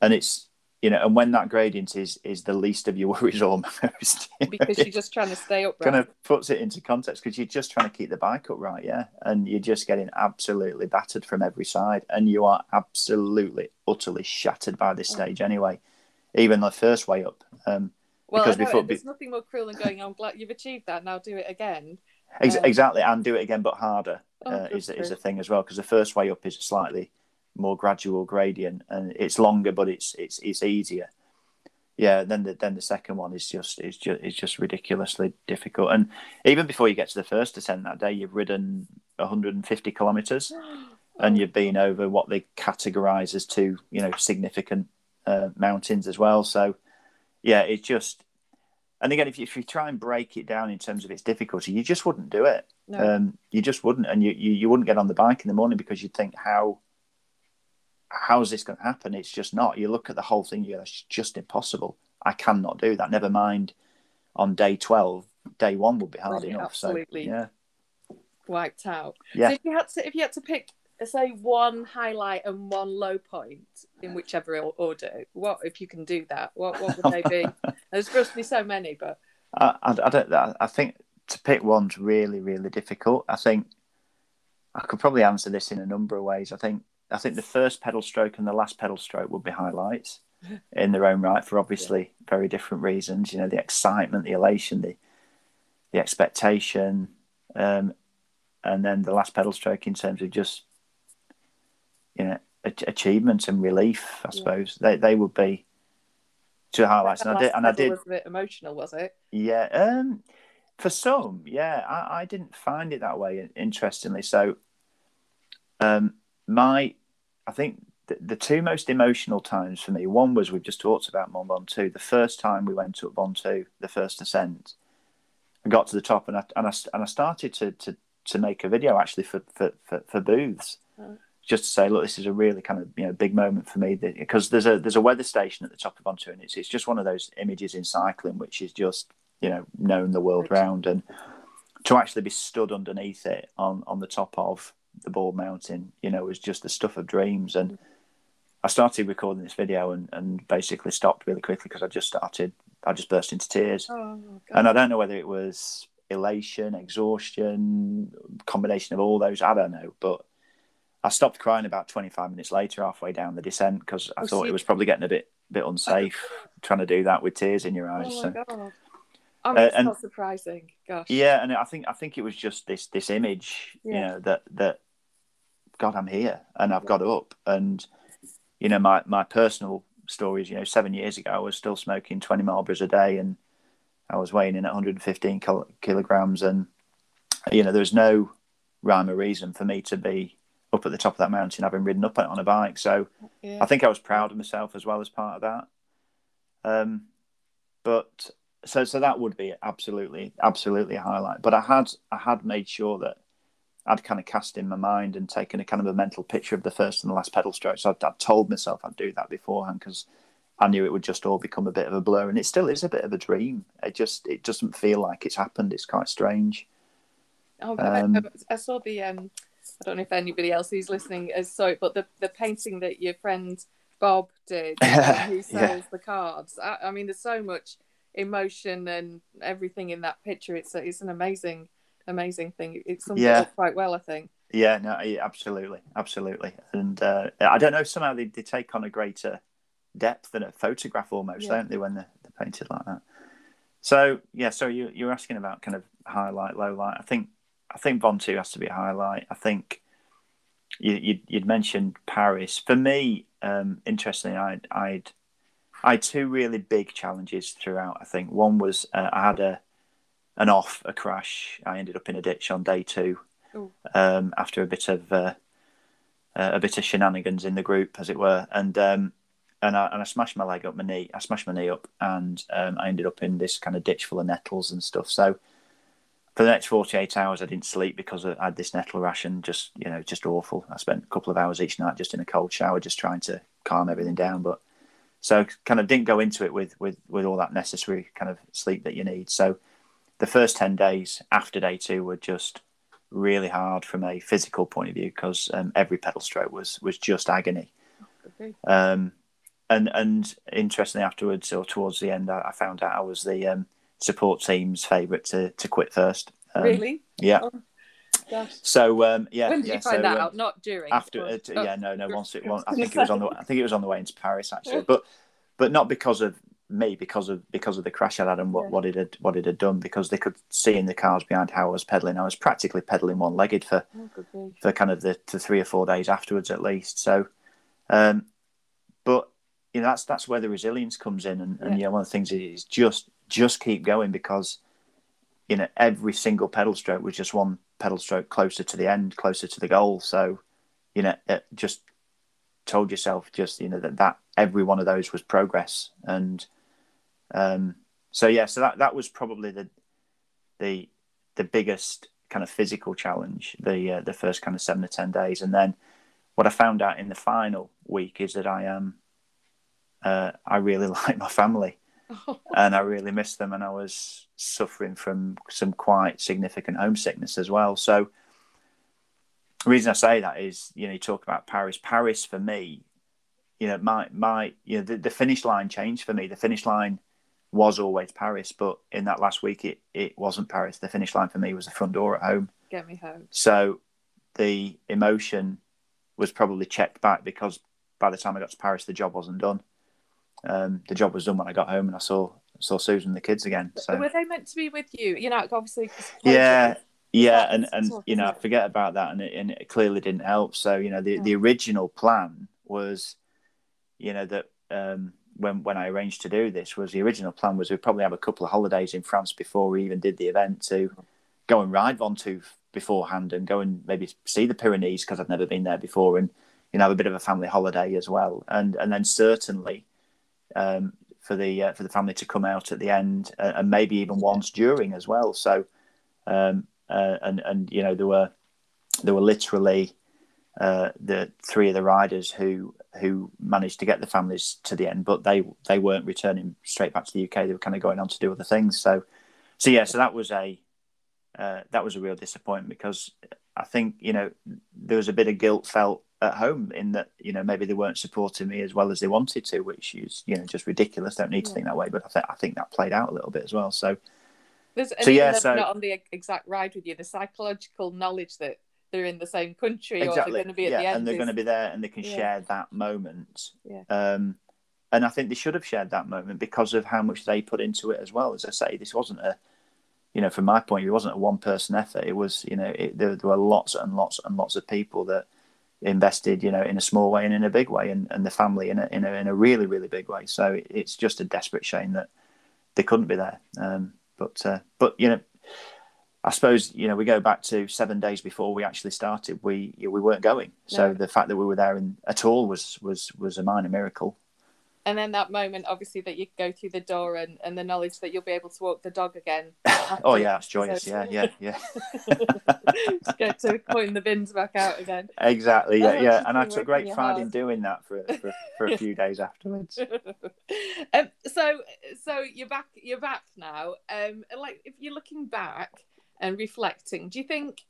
and it's you know and when that gradient is is the least of your worries almost because you're just trying to stay upright. kind of puts it into context because you're just trying to keep the bike upright, yeah, and you're just getting absolutely battered from every side, and you are absolutely utterly shattered by this stage anyway. Even the first way up, um, Well, Because know, before- there's nothing more cruel than going, I'm glad you've achieved that, now do it again. Ex- Um, exactly, and do it again, but harder Oh, uh, is is a thing as well. Because the first way up is a slightly more gradual gradient, and it's longer, but it's it's it's easier. Yeah, then the then the second one is just is just is just ridiculously difficult. And even before you get to the first descent that day, you've ridden 150 kilometers, and you've been over what they categorise as two, you know, significant uh, mountains as well. So, yeah, it's just. And again, if you, if you try and break it down in terms of its difficulty, you just wouldn't do it. No. Um, you just wouldn't, and you, you you wouldn't get on the bike in the morning because you'd think how how is this going to happen? It's just not. You look at the whole thing, you go, it's just impossible. I cannot do that. Never mind on day twelve. Day one would be hard Right, enough. absolutely. So yeah, wiped out. Yeah. So if you had to if you had to pick say one highlight and one low point in whichever order, what if you can do that? What what would they be? There's supposed to be so many, but I, I, I don't. I I think to pick one's really really difficult. I think I could probably answer this in a number of ways. I think I think the first pedal stroke and the last pedal stroke would be highlights in their own right for obviously very different reasons. You know, the excitement, the elation, the the expectation, um, and then the last pedal stroke in terms of just you know ach- achievement and relief. I Yeah. suppose they they would be two highlights. And I did, and I did. was a bit emotional, was it? Yeah, um, for some, yeah, I, I didn't find it that way. Interestingly, so um, my, I think the, the two most emotional times for me, one was we've just talked about Mont Ventoux. The first time we went up Ventoux, the first ascent, I got to the top and I and I, and I started to to to make a video actually for for for, for Booths. Right. Just to say, look, this is a really kind of you know big moment for me because there's a there's a weather station at the top of Ventoux, and it's it's just one of those images in cycling which is just you know known the world Right. round, and to actually be stood underneath it on on the top of the Bald Mountain, you know, was just the stuff of dreams. And I started recording this video and and basically stopped really quickly because I just started, I just burst into tears, Oh and I don't know whether it was elation, exhaustion, combination of all those. I don't know, but. I stopped crying about 25 minutes later, halfway down the descent, because I Oh, thought so it was probably getting a bit bit unsafe trying to do that with tears in your eyes. Oh so. my god. I mean, Uh, it's and- not surprising. Gosh. Yeah, and I think I think it was just this this image, you know, that that God, I'm here and I've got up, and you know, my my personal stories. You know, seven years ago, I was still smoking 20 Marlboros a day, and I was weighing in at 115 kil- kilograms, and you know, there was no rhyme or reason for me to be up at the top of that mountain, having ridden up it on a bike. So Yeah. I think I was proud of myself as well as part of that. Um, but so so that would be absolutely absolutely a highlight. But I had I had made sure that I'd kind of cast in my mind and taken a kind of a mental picture of the first and the last pedal stroke. So I'd, I'd told myself I'd do that beforehand because I knew it would just all become a bit of a blur, and it still is a bit of a dream. It just it doesn't feel like it's happened. It's quite strange. Oh, I- Um, I, I saw the. Um, I don't know if anybody else who's listening has saw it, but the the painting that your friend Bob did, who sells Yeah. the cards. I, I mean, there's so much emotion and everything in that picture. It's a, it's an amazing, amazing thing. It sums Yeah. it up quite well, I think. Yeah, no, yeah, absolutely, absolutely. And uh, I don't know, somehow they, they take on a greater depth than a photograph almost, don't they, when they're, they're painted like that? So yeah, so you you're asking about kind of highlight, low light. I think I think Ventoux has to be a highlight. I think you you'd, you'd mentioned Paris. For me, um, interestingly, I'd I'd I had two really big challenges throughout. I think one was uh, I had a an off, a crash. I ended up in a ditch on day two um, after a bit of uh, uh, a bit of shenanigans in the group, as it were, and um, and I and I smashed my leg up, my knee. I smashed my knee up, and um, I ended up in this kind of ditch full of nettles and stuff. So for the next forty eight hours, I didn't sleep because I had this nettle rash and just you know just awful. I spent a couple of hours each night just in a cold shower, just trying to calm everything down, but. So kind of didn't go into it with, with, with all that necessary kind of sleep that you need. So the first 10 days after day two were just really hard from a physical point of view because um, every pedal stroke was was just agony. Be. Um, and and interestingly, afterwards or towards the end, I, I found out I was the um, support team's favourite to, to quit first. Um, really? Yeah. Oh. So um, yeah. when did yeah, you find so, that um, out? Not during. after or- it, oh, yeah no no once it you're I think it was on the. I think it was on the way into Paris actually but but not because of me because of because of the crash I'd had and what, yeah. what it had what it had done because they could see in the cars behind how I was pedaling. I was practically pedaling one legged for oh, for kind of the, the three or four days afterwards at least. So, um, but you know that's that's where the resilience comes in, and, and yeah. you know one of the things is just just keep going because you know every single pedal stroke was just one pedal stroke closer to the end, closer to the goal. So, you know, just told yourself just you know that that every one of those was progress and um, so yeah, so that that was probably the the the biggest kind of physical challenge the uh, the first kind of seven to ten days, and then what I found out in the final week is that I am uh, I really like my family. and I really miss them, and I was suffering from some quite significant homesickness as well. So, the reason I say that is, you know, you talk about Paris. Paris for me, you know, my my, you know, the, the finish line changed for me. The finish line was always Paris, but in that last week it, it wasn't Paris. The finish line for me was the front door at home. Get me home. So the emotion was probably checked back because by the time I got to Paris, the job wasn't done. Um, the job was done when I got home and I saw saw Susan and the kids again. So were they meant to be with you? You know, obviously. Yeah, yeah, and and you know, I forget about that, and it, and it clearly didn't help. So you know, the the original plan was, you know, that um, when when I arranged to do this was the original plan was we'd probably have a couple of holidays in France before we even did the event to go and ride Ventoux beforehand and go and maybe see the Pyrenees because I'd never been there before and you know have a bit of a family holiday as well and and then certainly um, for the uh, for the family to come out at the end uh, and maybe even once during as well so um, uh, and and you know there were there were literally uh, the three of the riders who who managed to get the families to the end, but they they weren't returning straight back to the UK. They were kind of going on to do other things. So, so yeah, so that was a uh, that was a real disappointment because I think you know there was a bit of guilt felt at home in that you know maybe they weren't supporting me as well as they wanted to, which is you know just ridiculous. Don't need to yeah. think that way, but I think I think that played out a little bit as well. So. There's, so yeah, so not on the exact ride with you. The psychological knowledge that they're in the same country exactly. or they're going to be at yeah, the end. And they're is... going to be there and they can yeah. share that moment. Yeah. Um, and I think they should have shared that moment because of how much they put into it as well. As I say, this wasn't a, you know, from my point of view, it wasn't a one person effort. It was, you know, it, there, there, were lots and lots and lots of people that invested, you know, in a small way and in a big way, and, and the family in a, in a in a really really big way. So it's just a desperate shame that they couldn't be there. Um, but uh, but you know, I suppose you know we go back to seven days before we actually started. We we weren't going, so the fact that we were there in, at all was was was a minor miracle. And then that moment, obviously, that you go through the door and, and the knowledge that you'll be able to walk the dog again. oh yeah, it's joyous. Yeah, yeah, yeah. get to putting the bins back out again. Exactly. Yeah, yeah. And I took great pride in doing that for, for, for a few days afterwards. um, so so you're back. You're back now. Um, like if you're looking back and reflecting, do you think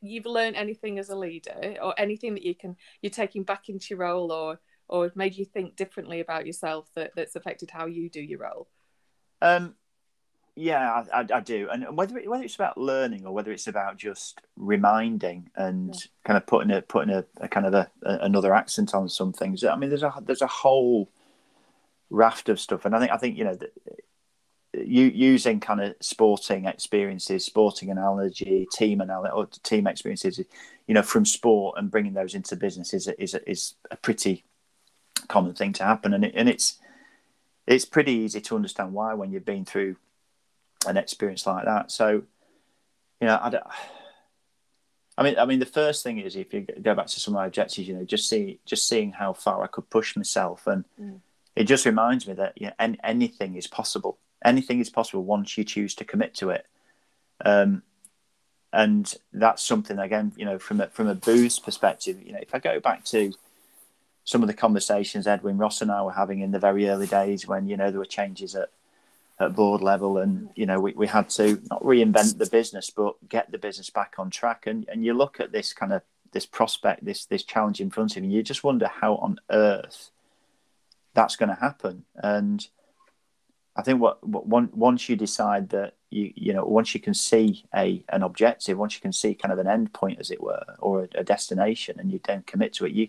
you've learned anything as a leader, or anything that you can you're taking back into your role, or or made you think differently about yourself that, that's affected how you do your role? Um, yeah, I, I, do, and whether it, whether it's about learning or whether it's about just reminding and yeah. kind of putting a putting a, a kind of a, a, another accent on some things. I mean, there's a there's a whole raft of stuff, and I think I think you know you, using kind of sporting experiences, sporting analogy, team analogy, or team experiences, you know, from sport and bringing those into business is is is a pretty common thing to happen, and it, and it's it's pretty easy to understand why when you've been through an experience like that. So, you know, I don't. I mean, I mean, the first thing is if you go back to some of my objectives, you know, just see, just seeing how far I could push myself, and mm. it just reminds me that yeah, anything is possible anything is possible once you choose to commit to it. Um, and that's something again, you know, from a, from a Booths perspective, you know, if I go back to some of the conversations Edwin Ross and I were having in the very early days when you know there were changes at at board level and you know we, we had to not reinvent the business but get the business back on track. And and you look at this kind of this prospect this this challenge in front of you and you just wonder how on earth that's going to happen. And I think what, what once you decide that you you know once you can see a an objective, once you can see kind of an end point as it were, or a, a destination, and you then commit to it, you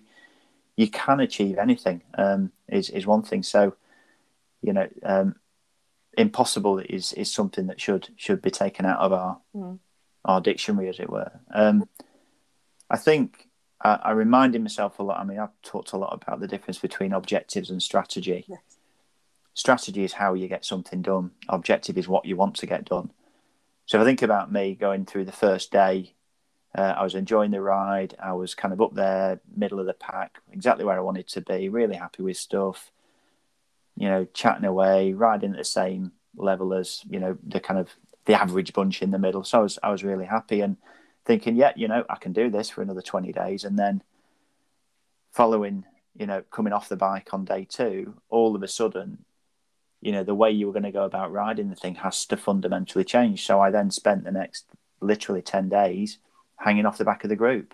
you can achieve anything. Um, is is one thing. So you know, um, impossible is is something that should should be taken out of our Mm. our dictionary, as it were. Um, I think I, I reminded myself a lot. I mean, I've talked a lot about the difference between objectives and strategy. Yes. Strategy is how you get something done. Objective is what you want to get done. So if I think about me going through the first day, uh, I was enjoying the ride. I was kind of up there, middle of the pack, exactly where I wanted to be. Really happy with stuff. You know, chatting away, riding at the same level as you know the kind of the average bunch in the middle. So I was I was really happy and thinking, yeah, you know, I can do this for another twenty days, and then following, you know, coming off the bike on day two, all of a sudden, you know, the way you were going to go about riding the thing has to fundamentally change. So I then spent the next literally ten days hanging off the back of the group,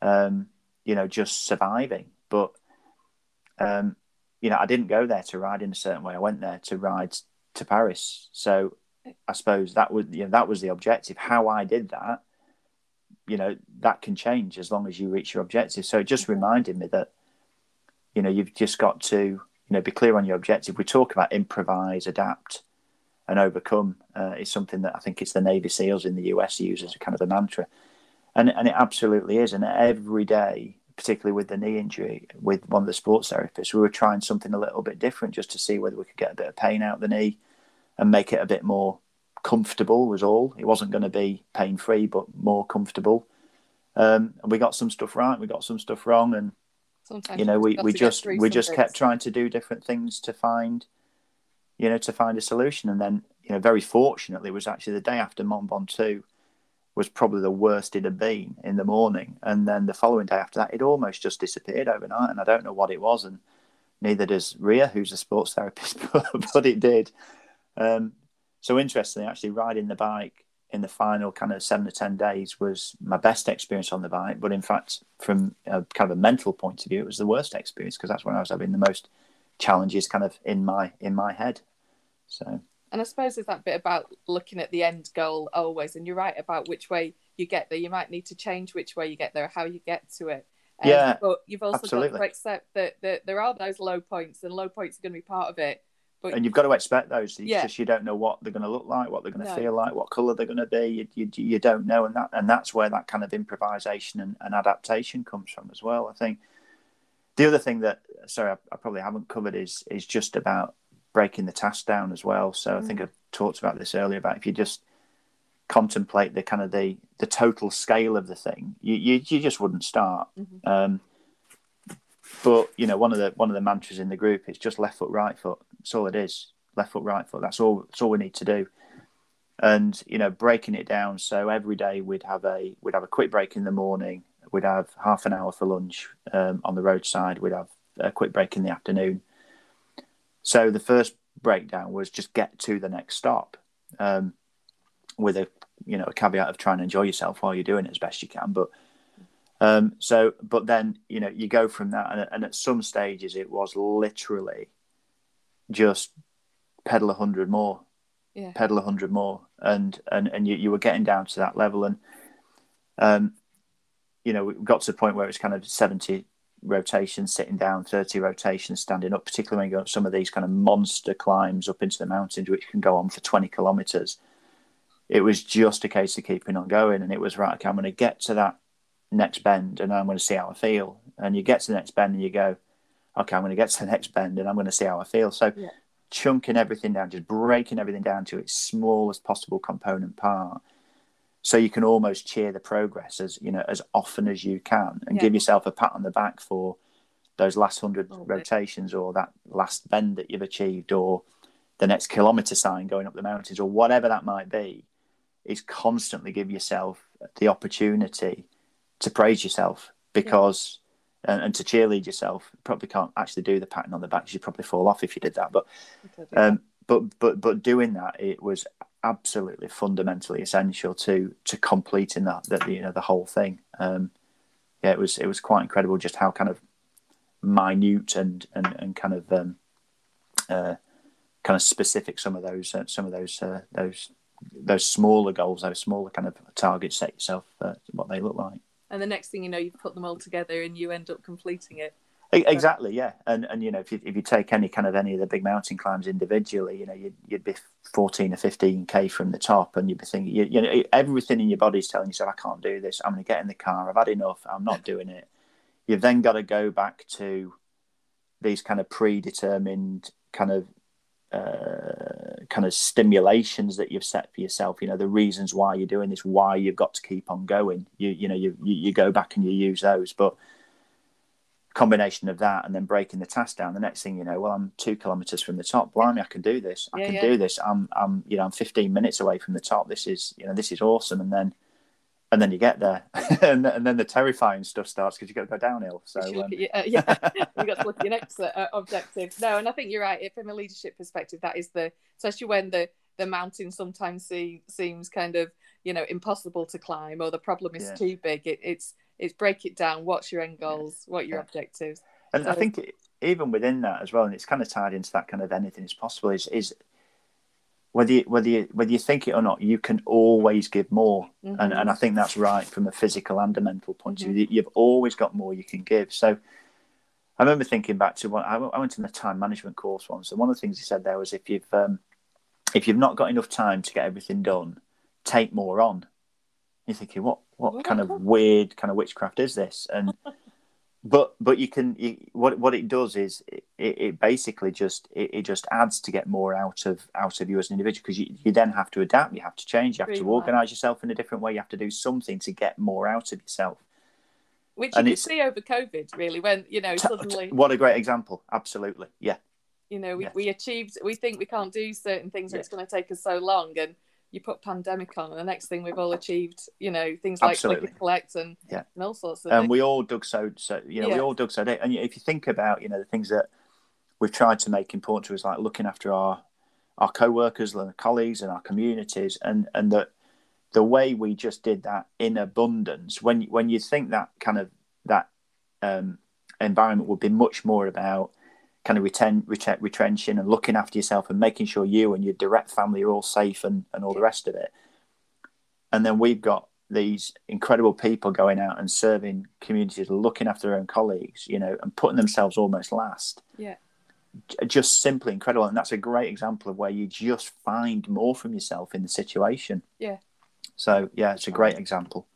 um, you know, just surviving. But um, you know, I didn't go there to ride in a certain way. I went there to ride to Paris. So I suppose that was you know, that was the objective. How I did that, you know, that can change as long as you reach your objective. So it just reminded me that, you know, you've just got to, you know, be clear on your objective. We talk about improvise, adapt, and overcome. Uh, is something that I think it's the Navy SEALs in the US use as a kind of a mantra, and and it absolutely is. And every day, particularly with the knee injury, with one of the sports therapists, we were trying something a little bit different just to see whether we could get a bit of pain out the knee and make it a bit more comfortable was all. It wasn't going to be pain free, but more comfortable. Um, and we got some stuff right, we got some stuff wrong, and Sometimes you know we, we just we just kept trying to do different things to find, you know, to find a solution. And then you know, very fortunately, it was actually the day after Mont Ventoux was probably the worst it had been in the morning, and then the following day after that, it almost just disappeared overnight, and I don't know what it was, and neither does Ria, who's a sports therapist, but, it did. Um, so interestingly, actually riding the bike in the final kind of seven to ten days was my best experience on the bike. But in fact, from a kind of a mental point of view, it was the worst experience because that's when I was having the most challenges kind of in my in my head. So And I suppose there's that bit about looking at the end goal always. And you're right about which way you get there. You might need to change which way you get there, how you get to it. Um, Yeah, But you've also absolutely. got to accept that, that there are those low points, and low points are going to be part of it. But and you've got to expect those. It's Yeah. just you don't know what they're going to look like, what they're going to No. feel like, what colour they're going to be. You, you, you don't know, and that and that's where that kind of improvisation and, and adaptation comes from as well. I think the other thing that sorry I, I probably haven't covered is is just about breaking the task down as well. So I think I talked about this earlier about if you just contemplate the kind of the the total scale of the thing, you you, you just wouldn't start. Mhm. Um, but you know, one of the one of the mantras in the group is just left foot, right foot. That's all it is. Left foot, right foot. That's all. That's all we need to do. And you know, breaking it down. So every day we'd have a we'd have a quick break in the morning. We'd have half an hour for lunch um, on the roadside. We'd have a quick break in the afternoon. So the first breakdown was just get to the next stop, um, with a you know a caveat of trying to enjoy yourself while you're doing it as best you can. But um, so, but then you know you go from that, and, and at some stages it was literally just pedal a hundred more, Yeah. pedal a hundred more, and and and you, you were getting down to that level, and um, you know we got to the point where it was kind of seventy rotations sitting down, thirty rotations standing up, particularly when you go up some of these kind of monster climbs up into the mountains, which can go on for twenty kilometers. It was just a case of keeping on going, and it was right. Okay, I'm going to get to that next bend and I'm going to see how I feel. And you get to the next bend and you go, okay, I'm going to get to the next bend and I'm going to see how I feel. So Yeah. chunking everything down, just breaking everything down to its smallest possible component part. So you can almost cheer the progress as you know as often as you can, and Yeah. give yourself a pat on the back for those last hundred Little rotations, or that last bend that you've achieved, or the next kilometre sign going up the mountains, or whatever that might be. Is constantly give yourself the opportunity to praise yourself because and, and to cheerlead yourself. You probably can't actually do the patting on the back; 'cause you'd probably fall off if you did that. But um, but but but doing that, it was absolutely fundamentally essential to to completing that that you know the whole thing. Um, yeah, it was it was quite incredible just how kind of minute and and, and kind of um, uh, kind of specific some of those uh, some of those uh, those those smaller goals, those smaller kind of targets set yourself uh, what they look like. and the next thing you know, you've put them all together and you end up completing it. Exactly, yeah, and and you know if you if you take any kind of any of the big mountain climbs individually, you know you'd, you'd be fourteen or fifteen k from the top, and you'd be thinking, you, you know, everything in your body's telling you, "I can't do this. I'm going to get in the car. I've had enough. I'm not doing it." You've then got to go back to these kind of predetermined kind of uh, kind of stimulations that you've set for yourself. You know the reasons why you're doing this, why you've got to keep on going. You you know you you, you go back and you use those, but combination of that and then breaking the task down, the next thing you know, well, I'm two kilometers from the top. Blimey, I can do this. I yeah, can yeah. do this. I'm, I'm, you know, I'm 15 minutes away from the top. This is, you know, this is awesome. And then, and then you get there, and, and then the terrifying stuff starts because you've got to go downhill. So um... your, uh, yeah, you've got to look at your next uh, objective. No, and I think you're right. From a leadership perspective, that is the, especially when the the mountain sometimes see, seems kind of you know impossible to climb or the problem is yeah. too big. It, it's it's break it down. What's your end goals? What your yeah. objectives? And so, I think even within that as well, and it's kind of tied into that kind of anything is possible. Is is whether you, whether you whether you think it or not, you can always give more, mm-hmm. and and I think that's right from a physical and a mental point mm-hmm. of view. You've always got more you can give. So. I remember thinking back to when I went to the time management course once, and one of the things he said there was if you've um, if you've not got enough time to get everything done, take more on. You're thinking, what what kind of weird kind of witchcraft is this? And but but you can you, what what it does is it, it basically just it, it, just adds to get more out of out of you as an individual because you, you then have to adapt, you have to change, you have to organize yourself in a different way, you have to do something to get more out of yourself. Which you and can see over COVID, really, when you know suddenly. What a great example! Absolutely, yeah. You know, we, we achieved. We think we can't do certain things, and it's going to take us so long, and you put pandemic on, and the next thing we've all achieved, you know, things like Absolutely. click collect and, yeah. and all sorts of. And things. we all dug so so you know yeah. we all dug so deep. And if you think about you know the things that we've tried to make important to us, like looking after our our co-workers and our colleagues and our communities, and and that the way we just did that in abundance. When when you think that kind of that um, environment would be much more about kind of retrenching and looking after yourself and making sure you and your direct family are all safe and, and all the rest of it. And then we've got these incredible people going out and serving communities, looking after their own colleagues, you know, and putting themselves almost last. Yeah. Just simply incredible. And that's a great example of where you just find more from yourself in the situation. Yeah. So, yeah, it's a great example.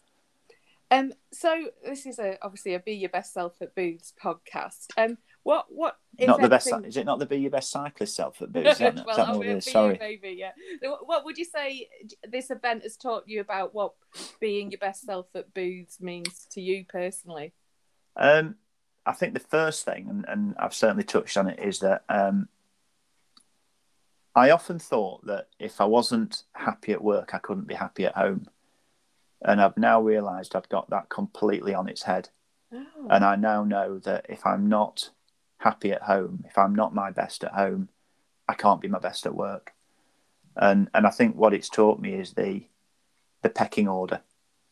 Um, so this is a obviously a Be Your Best Self at Booths podcast. Um, what what not the best is it not the be your best cyclist self at Booths? well, that be Sorry, maybe yeah. What would you say this event has taught you about what being your best self at Booths means to you personally? Um, I think the first thing, and, and I've certainly touched on it, is that um, I often thought that if I wasn't happy at work, I couldn't be happy at home, and I've now realised I've got that completely on its head. Oh. And I now know that if I'm not happy at home, if I'm not my best at home, I can't be my best at work. And and I think what it's taught me is the the pecking order.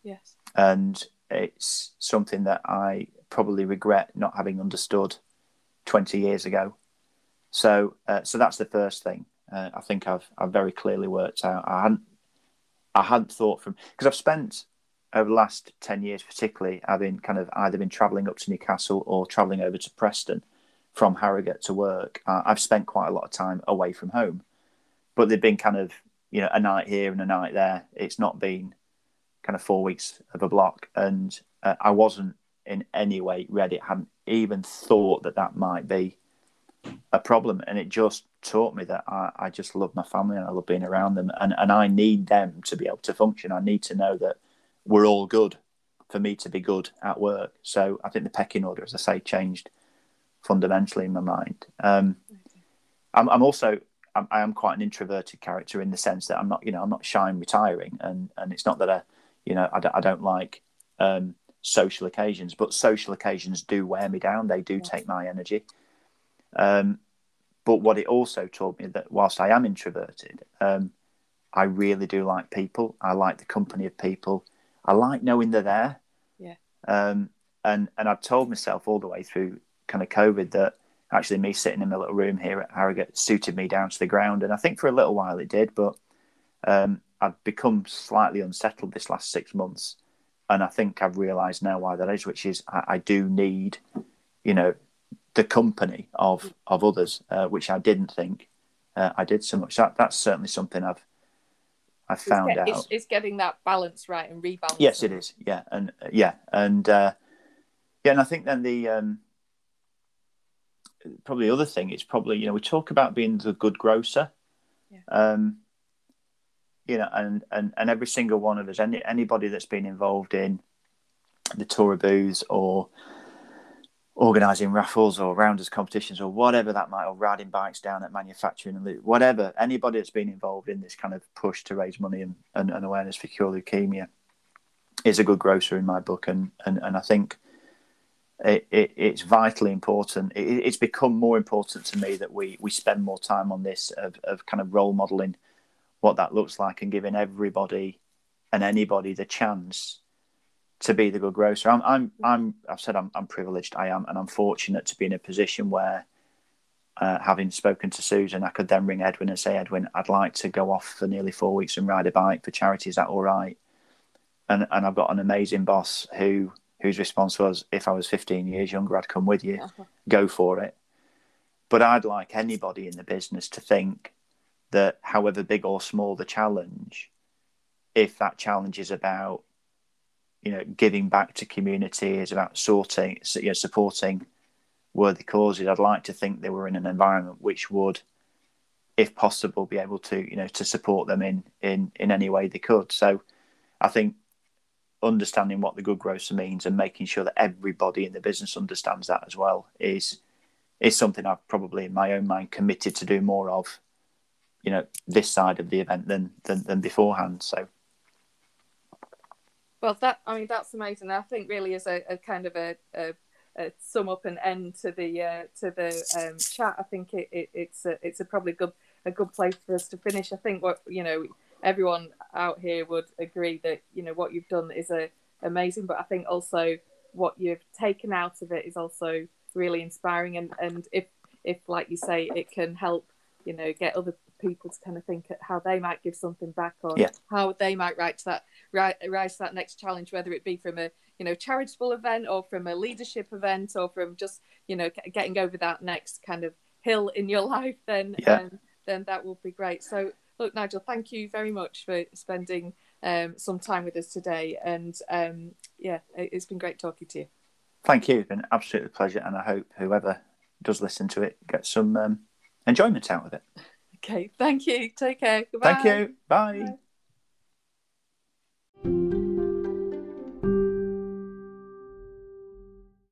Yes. And it's something that I probably regret not having understood 20 years ago. So uh, so that's the first thing. Uh, I think I've I've very clearly worked out. I hadn't I hadn't thought from because I've spent over the last 10 years particularly I've been kind of either been traveling up to Newcastle or traveling over to Preston from Harrogate to work, uh, I've spent quite a lot of time away from home. But they've been kind of, you know, a night here and a night there. It's not been kind of four weeks of a block. And uh, I wasn't in any way ready. I hadn't even thought that that might be a problem. And it just taught me that I, I just love my family and I love being around them. And, and I need them to be able to function. I need to know that we're all good for me to be good at work. So I think the pecking order, as I say, changed fundamentally in my mind. Um, I'm, I'm, also I'm, I am quite an introverted character in the sense that I'm not you know I'm not shy and retiring, and and it's not that I you know I don't, like um, social occasions, but social occasions do wear me down. They do take my energy. Um, but what it also taught me that whilst I am introverted, um, I really do like people. I like the company of people. I like knowing they're there. Yeah. Um, and and I've told myself all the way through kind of COVID that actually me sitting in my little room here at Harrogate suited me down to the ground. And I think for a little while it did, but um, I've become slightly unsettled this last six months. And I think I've realised now why that is, which is I, I, do need, you know, the company of of others, uh, which I didn't think uh, I did so much. That that's certainly something I've I found it's out. It's, it's, getting that balance right and rebalancing. Yes, it is. Yeah, and uh, yeah, and uh, yeah, and I think then the um, probably the other thing is probably you know we talk about being the good grocer. Yeah. Um, you know, and, and, and every single one of us, any anybody that's been involved in the tour of Booths or organising raffles or rounders competitions or whatever that might, or riding bikes down at manufacturing and whatever, anybody that's been involved in this kind of push to raise money and, and, and awareness for Cure Leukaemia is a good grocer in my book. And, and, and I think it, it, it's vitally important. It, it's become more important to me that we, we spend more time on this of, of kind of role modeling what that looks like and giving everybody and anybody the chance to be the good grocer. I'm, I'm, I'm I've said I'm, I'm privileged. I am, and I'm fortunate to be in a position where, uh, having spoken to Susan, I could then ring Edwin and say, Edwin, I'd like to go off for nearly four weeks and ride a bike for charity. Is that all right? And and I've got an amazing boss who whose response was, if I was 15 years younger, I'd come with you. Uh-huh. Go for it. But I'd like anybody in the business to think that, however big or small the challenge, if that challenge is about you know, giving back to community is about sorting, you know, supporting worthy causes. I'd like to think they were in an environment which would, if possible, be able to, you know, to support them in in in any way they could. So, I think understanding what the good grocer means and making sure that everybody in the business understands that as well is is something I've probably in my own mind committed to do more of, you know, this side of the event than than, than beforehand. So well, that I mean that's amazing. I think really is a, a kind of a, a, a, sum up and end to the uh, to the um, chat. I think it, it, it's a, it's a probably good a good place for us to finish. I think what you know everyone out here would agree that you know what you've done is a, amazing, but I think also what you've taken out of it is also really inspiring. And and if if like you say, it can help you know get other people to kind of think at how they might give something back or yeah. how they might write to that rise to that next challenge, whether it be from a you know charitable event or from a leadership event or from just you know getting over that next kind of hill in your life, then yeah. um, then that will be great. So look, Nigel, thank you very much for spending um, some time with us today, and um, yeah, it's been great talking to you. Thank you. It's been absolutely pleasure, and I hope whoever does listen to it gets some um, enjoyment out of it. Okay, thank you. Take care. Goodbye. Thank you. Bye. Bye.